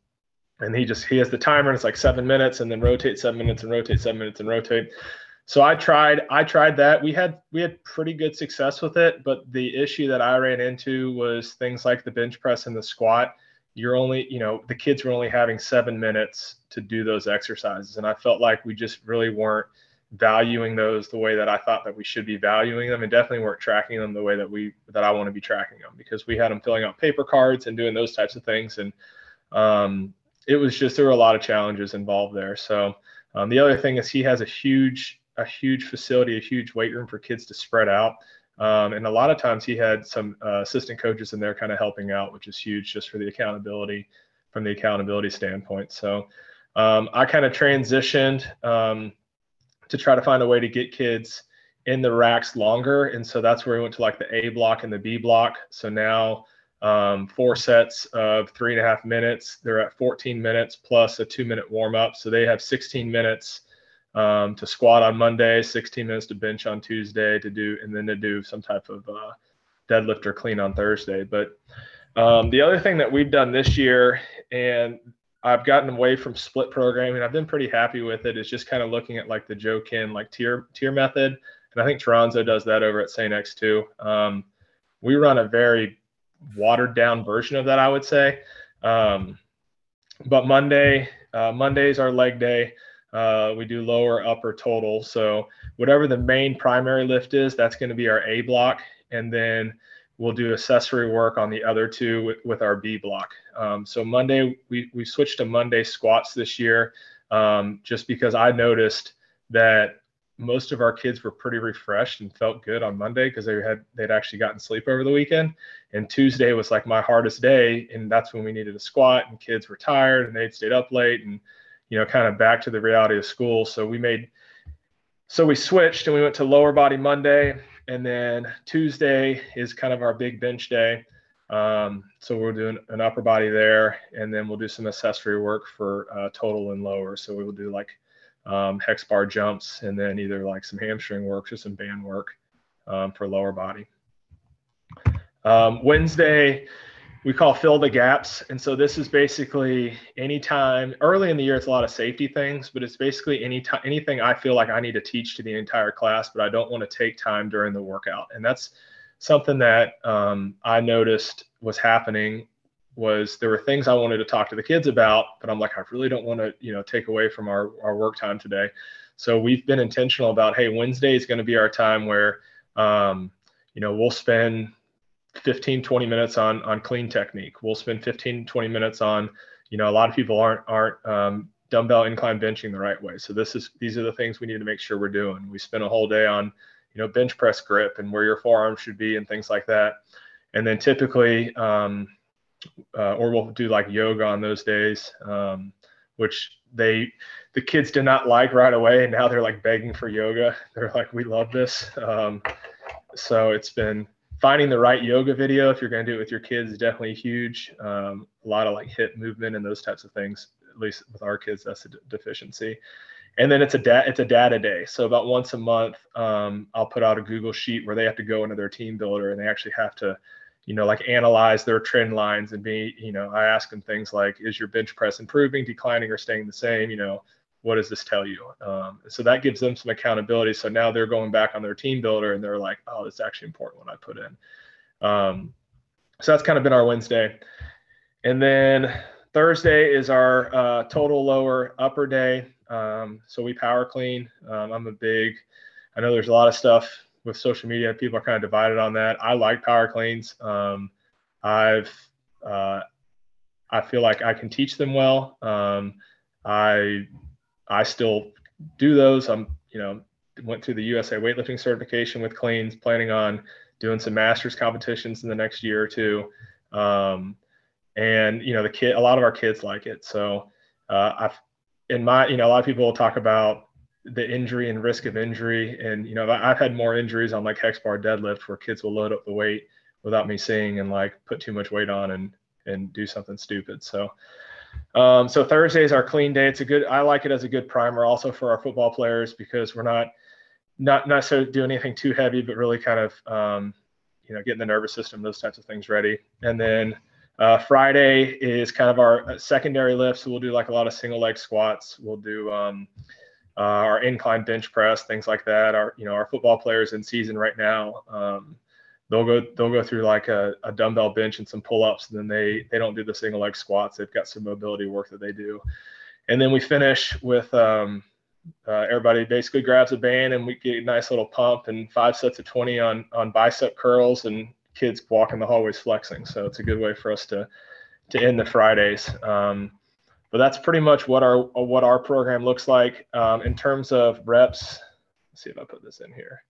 Speaker 2: and he just he has the timer and it's like seven minutes and then rotate seven minutes and rotate seven minutes and rotate. So i tried i tried that. We had we had pretty good success with it but the issue that i ran into was things like the bench press and the squat. You're only you know the kids were only having seven minutes to do those exercises and i felt like we just really weren't valuing those the way that i thought that we should be valuing them and definitely weren't tracking them the way that we that i want to be tracking them because we had them filling out paper cards and doing those types of things and um, it was just there were a lot of challenges involved there. So um, the other thing is he has a huge a huge facility, a huge weight room for kids to spread out. Um, and a lot of times he had some uh, assistant coaches in there kind of helping out, which is huge just for the accountability from the accountability standpoint. So um, I kind of transitioned um, to try to find a way to get kids in the racks longer. And so that's where we went to like the A block and the B block. So now um, four sets of three and a half minutes. They're at 14 minutes plus a two minute warm up. So they have 16 minutes um, to squat on Monday, 16 minutes to bench on Tuesday to do, and then to do some type of uh, deadlift or clean on Thursday. But um, the other thing that we've done this year, and I've gotten away from split programming. I've been pretty happy with it. it. Is just kind of looking at like the Joe Kenn like tier tier method, and I think Toronzo does that over at St. X too. Um, we run a very watered down version of that, I would say. Um, but Monday, uh, Monday is our leg day. Uh, we do lower, upper, total. So whatever the main primary lift is, that's going to be our A block, and then we'll do accessory work on the other two with, with our B block. Um, so Monday, we we switched to Monday squats this year, um, just because I noticed that most of our kids were pretty refreshed and felt good on Monday because they had they'd actually gotten sleep over the weekend. And Tuesday was like my hardest day, and that's when we needed a squat, and kids were tired and they'd stayed up late, and you know, kind of back to the reality of school. So we made, so we switched and we went to lower body Monday, and then Tuesday is kind of our big bench day. Um, so we're doing an upper body there, and then we'll do some accessory work for uh, total and lower. So we will do like um, hex bar jumps, and then either like some hamstring work or some band work um, for lower body. Um, Wednesday, we call fill the gaps. And so this is basically anytime early in the year, it's a lot of safety things, but it's basically any time, anything I feel like I need to teach to the entire class, but I don't want to take time during the workout. And that's something that um, I noticed was happening was there were things I wanted to talk to the kids about, but I'm like, I really don't want to, you know, take away from our, our work time today. So we've been intentional about, hey, Wednesday is going to be our time where, um, you know, we'll spend 15, 20 minutes on, on clean technique. We'll spend 15, 20 minutes on, you know, a lot of people aren't, aren't um, dumbbell incline benching the right way. So this is, these are the things we need to make sure we're doing. We spend a whole day on, you know, bench press grip and where your forearms should be and things like that. And then typically, um, uh, or we'll do like yoga on those days, um, which they the kids did not like right away, and now they're like begging for yoga. They're like, "We love this." Um, so it's been finding the right yoga video if you're going to do it with your kids is definitely huge. Um, a lot of like hip movement and those types of things. At least with our kids, that's a deficiency. And then it's a da- it's a data day. So about once a month, um, I'll put out a Google sheet where they have to go into their TeamBuildr and they actually have to you know, like analyze their trend lines and be, you know, I ask them things like, is your bench press improving, declining, or staying the same? You know, what does this tell you? Um, so that gives them some accountability. So now they're going back on their TeamBuildr and they're like, oh, it's actually important what I put in. Um, so that's kind of been our Wednesday. And then Thursday is our uh, total lower upper day. Um, so we power clean. Um, I'm a big, I know there's a lot of stuff with social media. People are kind of divided on that. I like power cleans. Um, I've, uh, I feel like I can teach them well. Um, I, I still do those. I'm, you know, went through the USA weightlifting certification with cleans, planning on doing some masters competitions in the next year or two. Um, and you know, the kid, a lot of our kids like it. So uh, I've, in my, you know, a lot of people will talk about the injury and risk of injury. And, you know, I've had more injuries on like hex bar deadlift where kids will load up the weight without me seeing and like put too much weight on and, and do something stupid. So, um, so Thursday is our clean day. It's a good, I like it as a good primer also for our football players because we're not, not not so doing anything too heavy, but really kind of, um, you know, getting the nervous system, those types of things ready. And then uh, Friday is kind of our uh, secondary lift. So we'll do like a lot of single leg squats. We'll do um, uh, our incline bench press, things like that. Our, you know, our football players in season right now, um, they'll go, they'll go through like a, a dumbbell bench and some pull ups. And then they, they don't do the single leg squats. They've got some mobility work that they do. And then we finish with, um, uh, everybody basically grabs a band and we get a nice little pump and five sets of 20 on on bicep curls and kids walking the hallways flexing so it's a good way for us to to end the fridays um, but that's pretty much what our what our program looks like um, in terms of reps let's see if i put this in here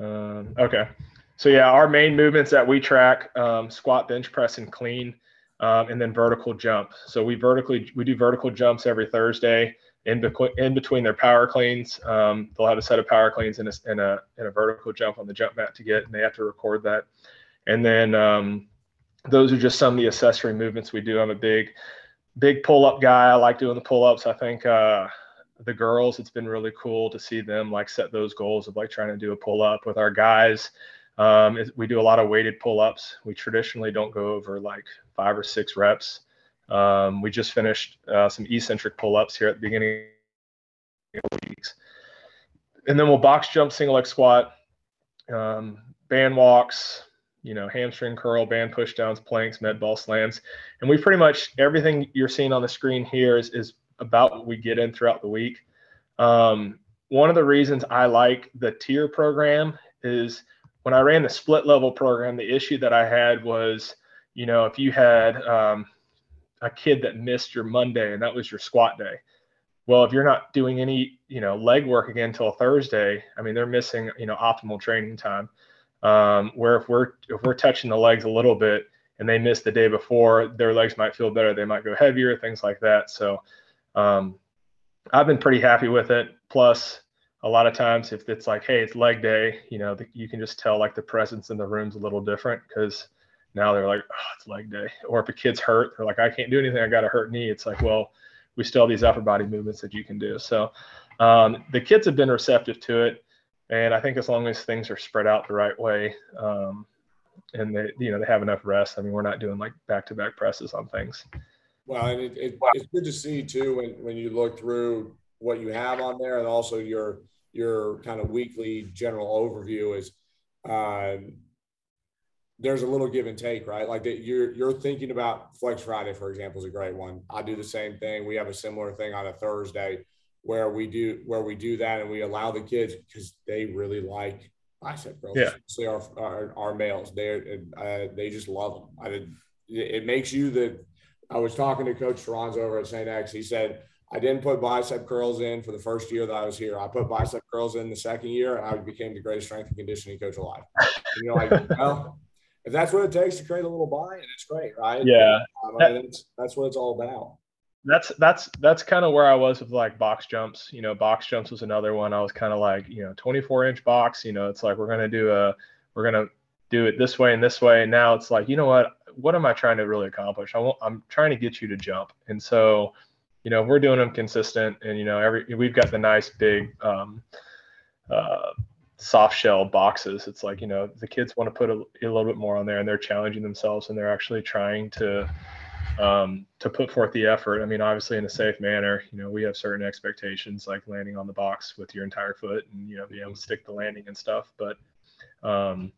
Speaker 2: um, okay so yeah our main movements that we track um, squat bench press and clean um, and then vertical jump so we vertically we do vertical jumps every thursday in, be- in between their power cleans. Um, they'll have a set of power cleans and a, and, a, a vertical jump on the jump mat to get, and they have to record that. And then um, those are just some of the accessory movements we do. I'm a big, big pull up guy. I like doing the pull ups. I think uh, the girls, it's been really cool to see them like set those goals of like trying to do a pull up with our guys. Um, we do a lot of weighted pull ups. We traditionally don't go over like five or six reps. Um, we just finished uh, some eccentric pull-ups here at the beginning of the weeks. And then we'll box jump, single leg squat, um, band walks, you know, hamstring curl, band push downs, planks, med ball slams. And we pretty much, everything you're seeing on the screen here is, is about what we get in throughout the week. Um, one of the reasons I like the tier program is when I ran the split level program, the issue that I had was, you know, if you had um, a kid that missed your Monday and that was your squat day. Well, if you're not doing any, you know, leg work again until Thursday, I mean, they're missing, you know, optimal training time. Um, where if we're if we're touching the legs a little bit and they miss the day before, their legs might feel better. They might go heavier, things like that. So um, I've been pretty happy with it. Plus, a lot of times if it's like, hey, it's leg day, you know, the, you can just tell like the presence in the room's a little different because now they're like, oh, it's leg day. Or if a kid's hurt, they're like, I can't do anything. I got a hurt knee. It's like, well, we still have these upper body movements that you can do. So um, the kids have been receptive to it. And I think as long as things are spread out the right way, um, and they, you know, they have enough rest. I mean, we're not doing like back-to-back presses on things.
Speaker 1: Well, and it, it, it's good to see too when when you look through what you have on there, and also your your kind of weekly general overview is um, there's a little give and take, right? Like that you're you're thinking about Flex Friday, for example, is a great one. I do the same thing. We have a similar thing on a Thursday where we do where we do that and we allow the kids because they really like bicep curls.
Speaker 2: Yeah.
Speaker 1: Especially our, our, our males, they uh, they just love them. I did, it makes you the. I was talking to Coach Ferranzo over at St. X. He said I didn't put bicep curls in for the first year that I was here. I put bicep curls in the second year, and I became the greatest strength and conditioning coach alive. you know, like well if that's what it takes to create a little buy, and it's great, right?
Speaker 2: Yeah,
Speaker 1: I mean, that's that's what it's all about.
Speaker 2: That's that's that's kind of where I was with like box jumps. You know, box jumps was another one. I was kind of like, you know, 24 inch box. You know, it's like we're gonna do a we're gonna do it this way and this way. And now it's like, you know what? What am I trying to really accomplish? I want, I'm trying to get you to jump. And so, you know, we're doing them consistent, and you know, every we've got the nice big um, uh, soft shell boxes. It's like, you know, the kids want to put a, a, little bit more on there and they're challenging themselves and they're actually trying to um, to put forth the effort. I mean, obviously in a safe manner, you know, we have certain expectations like landing on the box with your entire foot and, you know, being able to stick the landing and stuff. But um,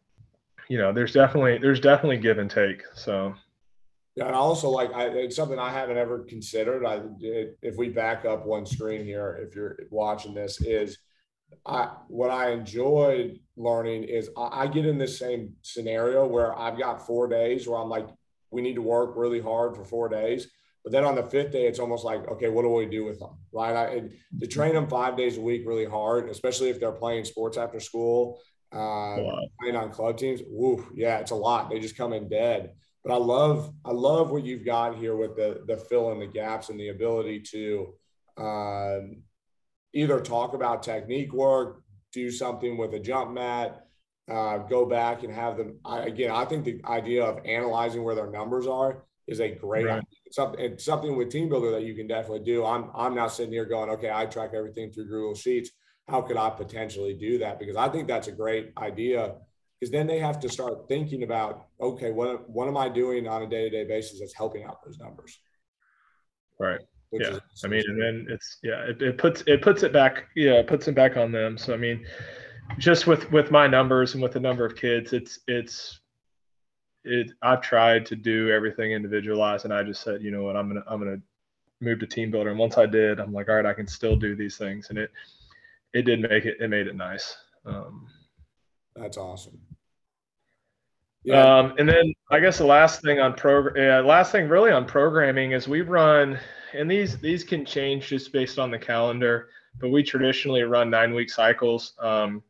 Speaker 2: you know, there's definitely there's definitely give and take. So
Speaker 1: and also like I, it's something I haven't ever considered. I if we back up one screen here, if you're watching this, is I what I enjoyed learning is I, I get in this same scenario where I've got four days where I'm like, we need to work really hard for four days. But then on the fifth day, it's almost like, okay, what do we do with them? Right. I, to train them five days a week really hard, especially if they're playing sports after school, uh, playing on club teams. Woo, yeah, it's a lot. They just come in dead. But I love, I love what you've got here with the the fill in the gaps and the ability to um, either talk about technique work, do something with a jump mat, uh, go back and have them. I, again, I think the idea of analyzing where their numbers are is a great right. It's something, it's something with TeamBuildr that you can definitely do. I'm I'm now sitting here going, okay, I track everything through Google Sheets. How could I potentially do that? Because I think that's a great idea. Because then they have to start thinking about, okay, what what am I doing on a day to day basis that's helping out those numbers?
Speaker 2: Right yeah, is, I mean, and then it's yeah, it, it puts it puts it back, yeah, it puts it back on them. So I mean, just with with my numbers and with the number of kids, it's it's it. I've tried to do everything individualized, and I just said, you know what, I'm gonna I'm gonna move to TeamBuildr and once I did, I'm like, all right, I can still do these things, and it it did make it it made it nice. Um,
Speaker 1: That's awesome.
Speaker 2: Yeah. Um, and then I guess the last thing on program, yeah, last thing really on programming is we run and these these can change just based on the calendar, but we traditionally run nine week cycles. Um,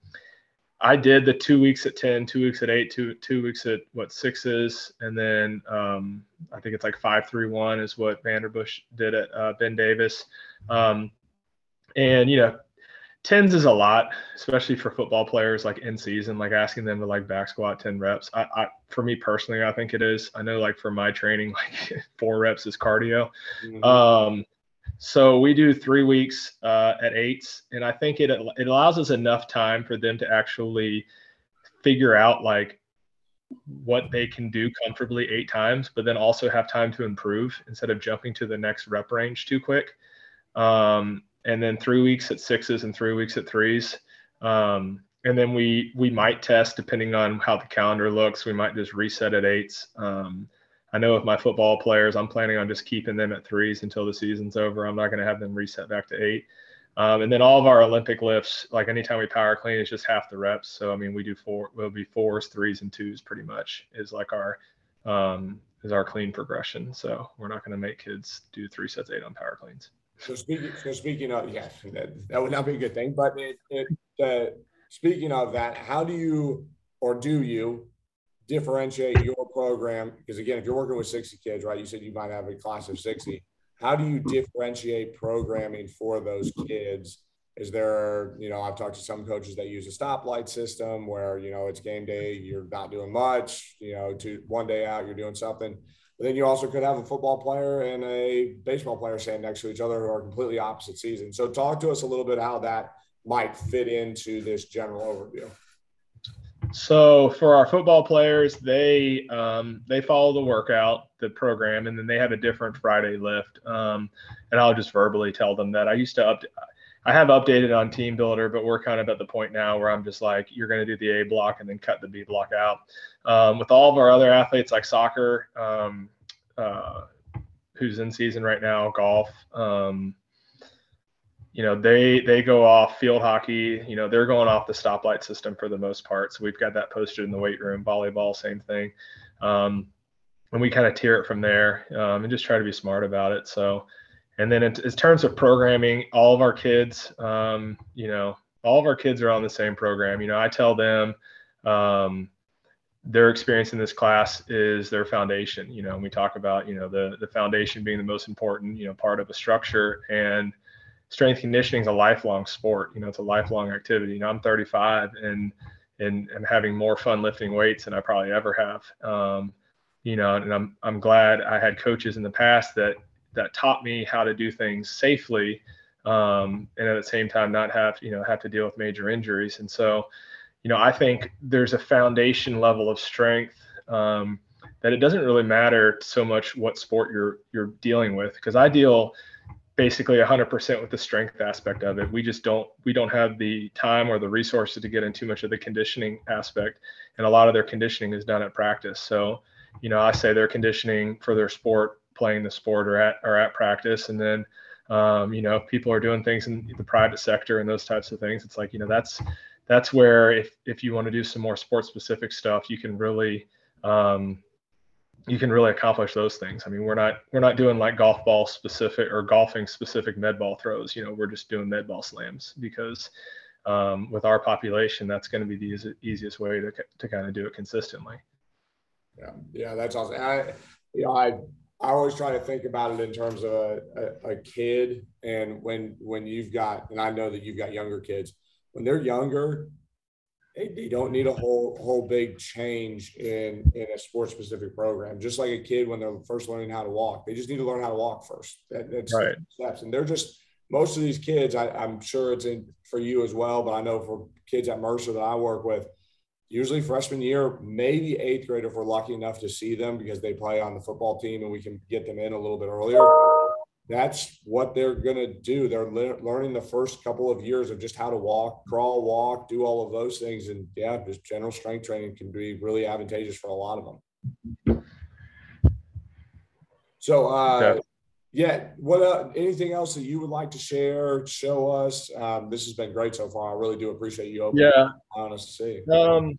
Speaker 2: I did the two weeks at 10, two weeks at eight, two, two weeks at what sixes. And then um, I think it's like five, three, one is what Vanderbush did at uh, Ben Davis. Um, and, you know, tens is a lot, especially for football players like in season, like asking them to like back squat 10 reps. I, I for me personally, I think it is. I know like for my training, like four reps is cardio. Mm-hmm. Um, so we do three weeks uh, at eights, and I think it it allows us enough time for them to actually figure out like what they can do comfortably eight times, but then also have time to improve instead of jumping to the next rep range too quick. Um, and then three weeks at sixes and three weeks at threes. Um, and then we we might test depending on how the calendar looks. We might just reset at eights. Um, I know with my football players, I'm planning on just keeping them at threes until the season's over. I'm not going to have them reset back to eight. Um, and then all of our Olympic lifts, like anytime we power clean, is just half the reps. So I mean, we do four. We'll be fours, threes, and twos pretty much is like our um, is our clean progression. So we're not going to make kids do three sets eight on power cleans.
Speaker 1: So speaking, so speaking of, yeah, that, that would not be a good thing. But it, it, uh, speaking of that, how do you or do you differentiate your program? Because again, if you're working with 60 kids, right? You said you might have a class of 60. How do you differentiate programming for those kids? Is there, you know, I've talked to some coaches that use a stoplight system where, you know, it's game day, you're not doing much, you know, to one day out, you're doing something but then you also could have a football player and a baseball player standing next to each other who are completely opposite seasons. So talk to us a little bit how that might fit into this general overview.
Speaker 2: So for our football players, they um, they follow the workout, the program, and then they have a different Friday lift. Um, and I'll just verbally tell them that I used to up. I have updated on TeamBuildr, but we're kind of at the point now where I'm just like, you're going to do the A block and then cut the B block out. Um, with all of our other athletes like soccer, um, uh, who's in season right now, golf, um, you know, they they go off field hockey. You know, they're going off the stoplight system for the most part. So we've got that posted in the weight room. Volleyball, same thing. Um, and we kind of tear it from there um, and just try to be smart about it. So, and then in, in terms of programming, all of our kids, um, you know, all of our kids are on the same program. You know, I tell them, um, their experience in this class is their foundation you know and we talk about you know the the foundation being the most important you know part of a structure. And strength conditioning is a lifelong sport you know it's a lifelong activity. You know i'm 35 and and i'm having more fun lifting weights than i probably ever have. Um, you know and i'm i'm glad i had coaches in the past that that taught me how to do things safely um, and at the same time not have you know have to deal with major injuries and so you know, I think there's a foundation level of strength um, that it doesn't really matter so much what sport you're you're dealing with because I deal basically 100% with the strength aspect of it. We just don't we don't have the time or the resources to get into much of the conditioning aspect, and a lot of their conditioning is done at practice. So you know, I say they're conditioning for their sport, playing the sport or at or at practice, and then um, you know, people are doing things in the private sector and those types of things. It's like, you know, that's that's where if if you want to do some more sports specific stuff, you can really um, you can really accomplish those things. I mean, we're not we're not doing like golf ball specific or golfing specific med ball throws. You know, we're just doing med ball slams because um, with our population, that's going to be the easy, easiest way to to kind of do it consistently.
Speaker 1: Yeah, yeah, that's awesome. I, you know, I I always try to think about it in terms of a, a, a, kid and when when you've got and I know that you've got younger kids when they're younger they, they don't need a whole whole big change in in a sports specific program. Just like a kid when they're first learning how to walk they just need to learn how to walk first. That, that's
Speaker 2: right.
Speaker 1: steps. And they're just most of these kids I, I'm sure it's in for you as well but I know for kids at Mercer that I work with usually freshman year, maybe eighth grade if we're lucky enough to see them because they play on the football team and we can get them in a little bit earlier. That's what they're going to do. They're le- learning the first couple of years of just how to walk, crawl, walk, do all of those things. And yeah, just general strength training can be really advantageous for a lot of them. So, uh, yeah. What uh, anything else that you would like to share, show us? Um, this has been great so far. I really do appreciate you
Speaker 2: opening. Yeah,
Speaker 1: honest to
Speaker 2: see. Um,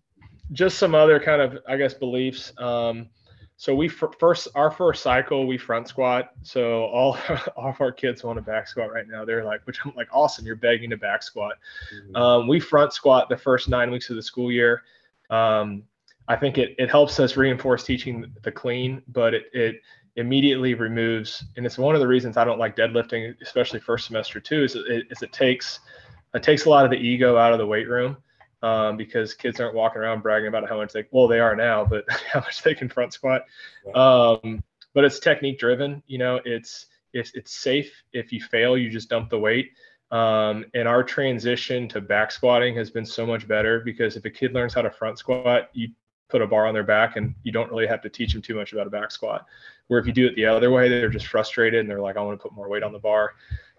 Speaker 2: just some other kind of, I guess, beliefs. Um, so we first our first cycle we front squat. So all, all of our kids want to back squat right now. They're like, which I'm like, awesome, you're begging to back squat. Mm-hmm. Um, we front squat the first nine weeks of the school year. Um, I think it, it helps us reinforce teaching the clean, but it, it immediately removes, and it's one of the reasons I don't like deadlifting, especially first semester too, is it, is it takes it takes a lot of the ego out of the weight room um, because kids aren't walking around bragging about how much they well they are now, but how much they can front squat. Um, but it's technique driven. You know, it's it's it's safe. If you fail, you just dump the weight. Um, and our transition to back squatting has been so much better because if a kid learns how to front squat, you put a bar on their back and you don't really have to teach them too much about a back squat. Where if you do it the other way, they're just frustrated and they're like, I want to put more weight on the bar.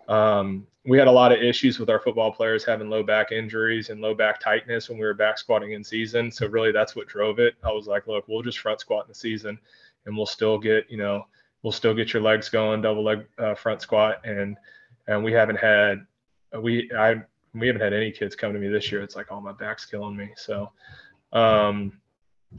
Speaker 2: Um, we had a lot of issues with our football players having low back injuries and low back tightness when we were back squatting in season. So really, that's what drove it. I was like, look, we'll just front squat in the season, and we'll still get, you know, we'll still get your legs going, double leg uh, front squat, and and we haven't had we I we haven't had any kids come to me this year. It's like, oh, my back's killing me. So, um,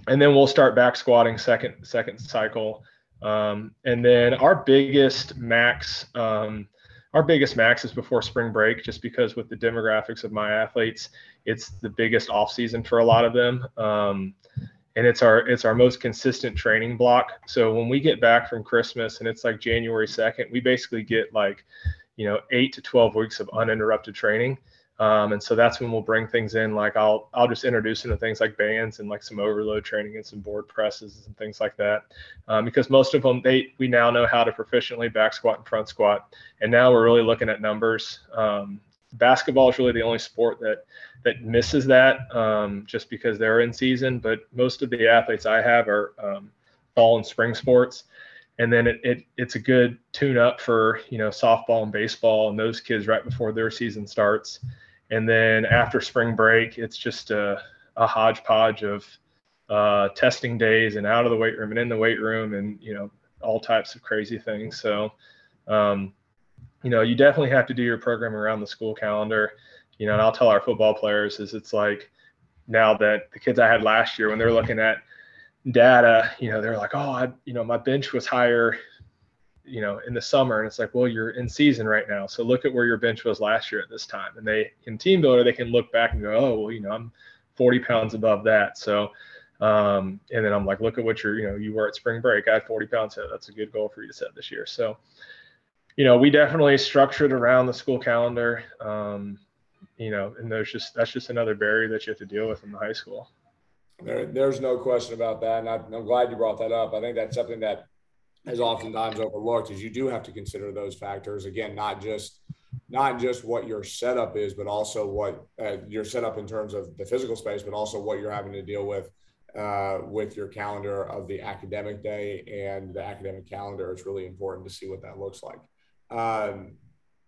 Speaker 2: and then we'll start back squatting second second cycle um, and then our biggest max um, our biggest max is before spring break just because with the demographics of my athletes it's the biggest off season for a lot of them. Um, and it's our it's our most consistent training block. So when we get back from christmas and it's like january 2nd we basically get like you know 8 to 12 weeks of uninterrupted training um, and so that's when we'll bring things in. Like I'll I'll just introduce into things like bands and like some overload training and some board presses and things like that. Um, because most of them they we now know how to proficiently back squat and front squat, and now we're really looking at numbers. Um, basketball is really the only sport that that misses that um, just because they're in season. But most of the athletes I have are um, fall and spring sports and then it, it it's a good tune up for you know softball and baseball and those kids right before their season starts and then after spring break, it's just a, a hodgepodge of uh, testing days and out of the weight room and in the weight room and, you know, all types of crazy things. So, um, you know, you definitely have to do your program around the school calendar. You know, and I'll tell our football players is it's like now that the kids I had last year when they're looking at data, you know, they're like, oh, I, you know, my bench was higher you know in the summer and it's like well you're in season right now so look at where your bench was last year at this time. And they in TeamBuildr they can look back and go oh well you know i'm 40 pounds above that. So um, and then i'm like look at what you're you know you were at spring break. I had 40 pounds so that's a good goal for you to set this year. So you know we definitely structured around the school calendar um, you know and there's just that's just another barrier that you have to deal with in the high school.
Speaker 1: There, there's no question about that and I, i'm glad you brought that up. I think that's something that is oftentimes overlooked is you do have to consider those factors. Again not just not just what your setup is but also what uh, your setup in terms of the physical space but also what you're having to deal with uh, with your calendar of the academic day and the academic calendar. It's really important to see what that looks like. Um,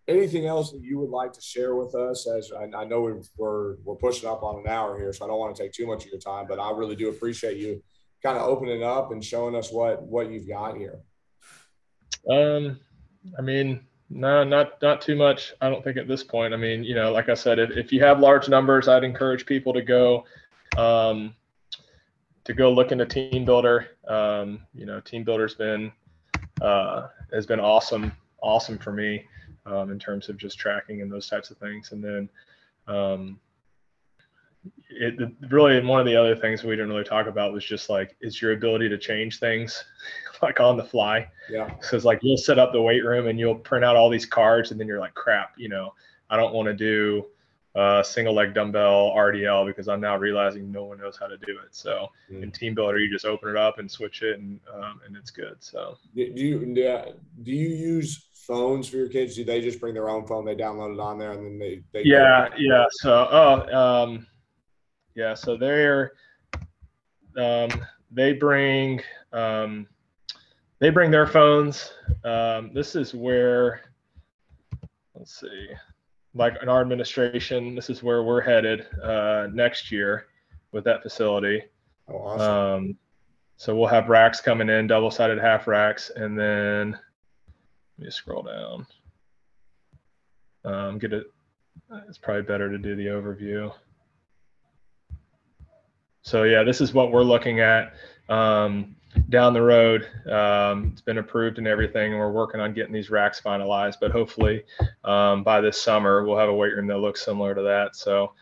Speaker 1: anything else that you would like to share with us as I, I know we we're, we're pushing up on an hour here so i don't want to take too much of your time but i really do appreciate you kind of opening up and showing us what what you've got here?
Speaker 2: Um, I mean, no, not not too much. I don't think at this point. I mean, you know, like I said, if, if you have large numbers, I'd encourage people to go um, to go look into TeamBuildr. Um, you know, TeamBuildr's been uh, has been awesome, awesome for me um, in terms of just tracking and those types of things. And then um, it really one of the other things we didn't really talk about was just like is your ability to change things like on the fly.
Speaker 1: Yeah.
Speaker 2: So it's like you'll set up the weight room and you'll print out all these cards and then you're like, crap, you know, I don't want to do a single leg dumbbell RDL because I'm now realizing no one knows how to do it. So mm. in TeamBuildr, you just open it up and switch it and um, and it's good. So
Speaker 1: do you do you use phones for your kids? Do they just bring their own phone? They download it on there and then they, they
Speaker 2: yeah yeah. So oh um yeah so they're um they bring um they bring their phones. Um, this is where, let's see, like in our administration, this is where we're headed uh, next year with that facility.
Speaker 1: Oh, awesome. Um,
Speaker 2: so we'll have racks coming in, double-sided half racks, and then let me scroll down. Um, get it. It's probably better to do the overview. So yeah, this is what we're looking at. Um, down the road. Um, it's been approved and everything, and we're working on getting these racks finalized. But hopefully, um, by this summer, we'll have a weight room that looks similar to that. So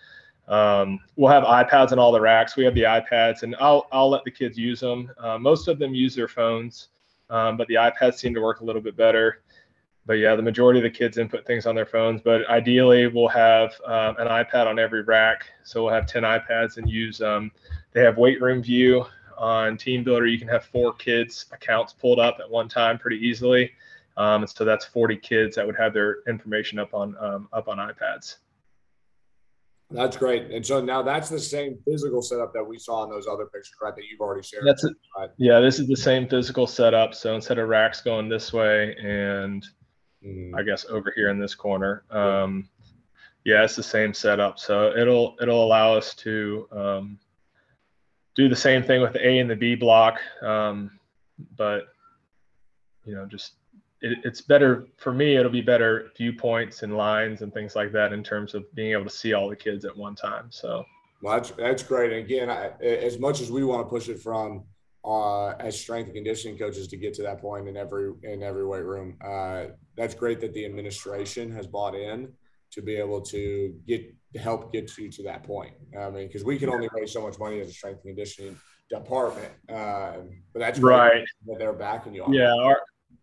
Speaker 2: um, we'll have iPads in all the racks. We have the iPads, and I'll I'll let the kids use them. Uh, most of them use their phones, um, but the iPads seem to work a little bit better. But yeah, the majority of the kids input things on their phones. But ideally, we'll have um, an iPad on every rack. So we'll have 10 iPads and use. Um, they have weight room view on TeamBuildr, you can have four kids' accounts pulled up at one time pretty easily. Um, and so that's 40 kids that would have their information up on um, up on iPads.
Speaker 1: That's great. And so now that's the same physical setup that we saw in those other pictures, right? That you've already shared.
Speaker 2: That's it. Right? Yeah, this is the same physical setup. So instead of racks going this way and mm. I guess over here in this corner, um, yeah, it's the same setup. So it'll it'll allow us to um, do the same thing with the A and the B block. Um, but you know, just it, it's better for me. It'll be better viewpoints and lines and things like that in terms of being able to see all the kids at one time. So
Speaker 1: well, that's that's great. And again, I, as much as we want to push it from uh, as strength and conditioning coaches to get to that point in every in every weight room, uh, that's great that the administration has bought in to be able to get help get you to that point. I mean, because we can only raise so much money as a strength and conditioning department, uh, but that's
Speaker 2: right.
Speaker 1: That they're backing you. On
Speaker 2: yeah, our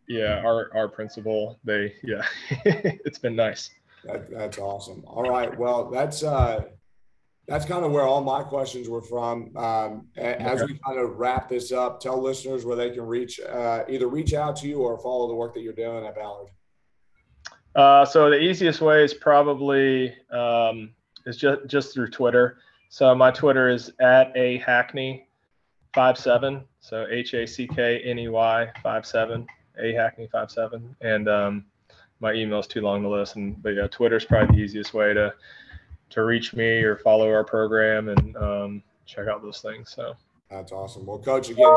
Speaker 2: yeah our our principal they yeah it's been nice.
Speaker 1: That, that's awesome. All right, well that's uh that's kind of where all my questions were from. Um, as we kind of wrap this up, tell listeners where they can reach uh, either reach out to you or follow the work that you're doing at Ballard.
Speaker 2: Uh, so the easiest way is probably um, is just just through Twitter. So my Twitter is at a hackney five seven. So H A C K N E Y five seven. A hackney five seven. And um, my email is too long to listen, but yeah, Twitter is probably the easiest way to to reach me or follow our program and um, check out those things. So
Speaker 1: that's awesome. Well, Coach, again,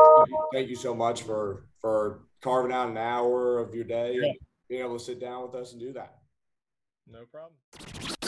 Speaker 1: thank you so much for for carving out an hour of your day. Yeah being able to sit down with us and do that.
Speaker 2: No problem.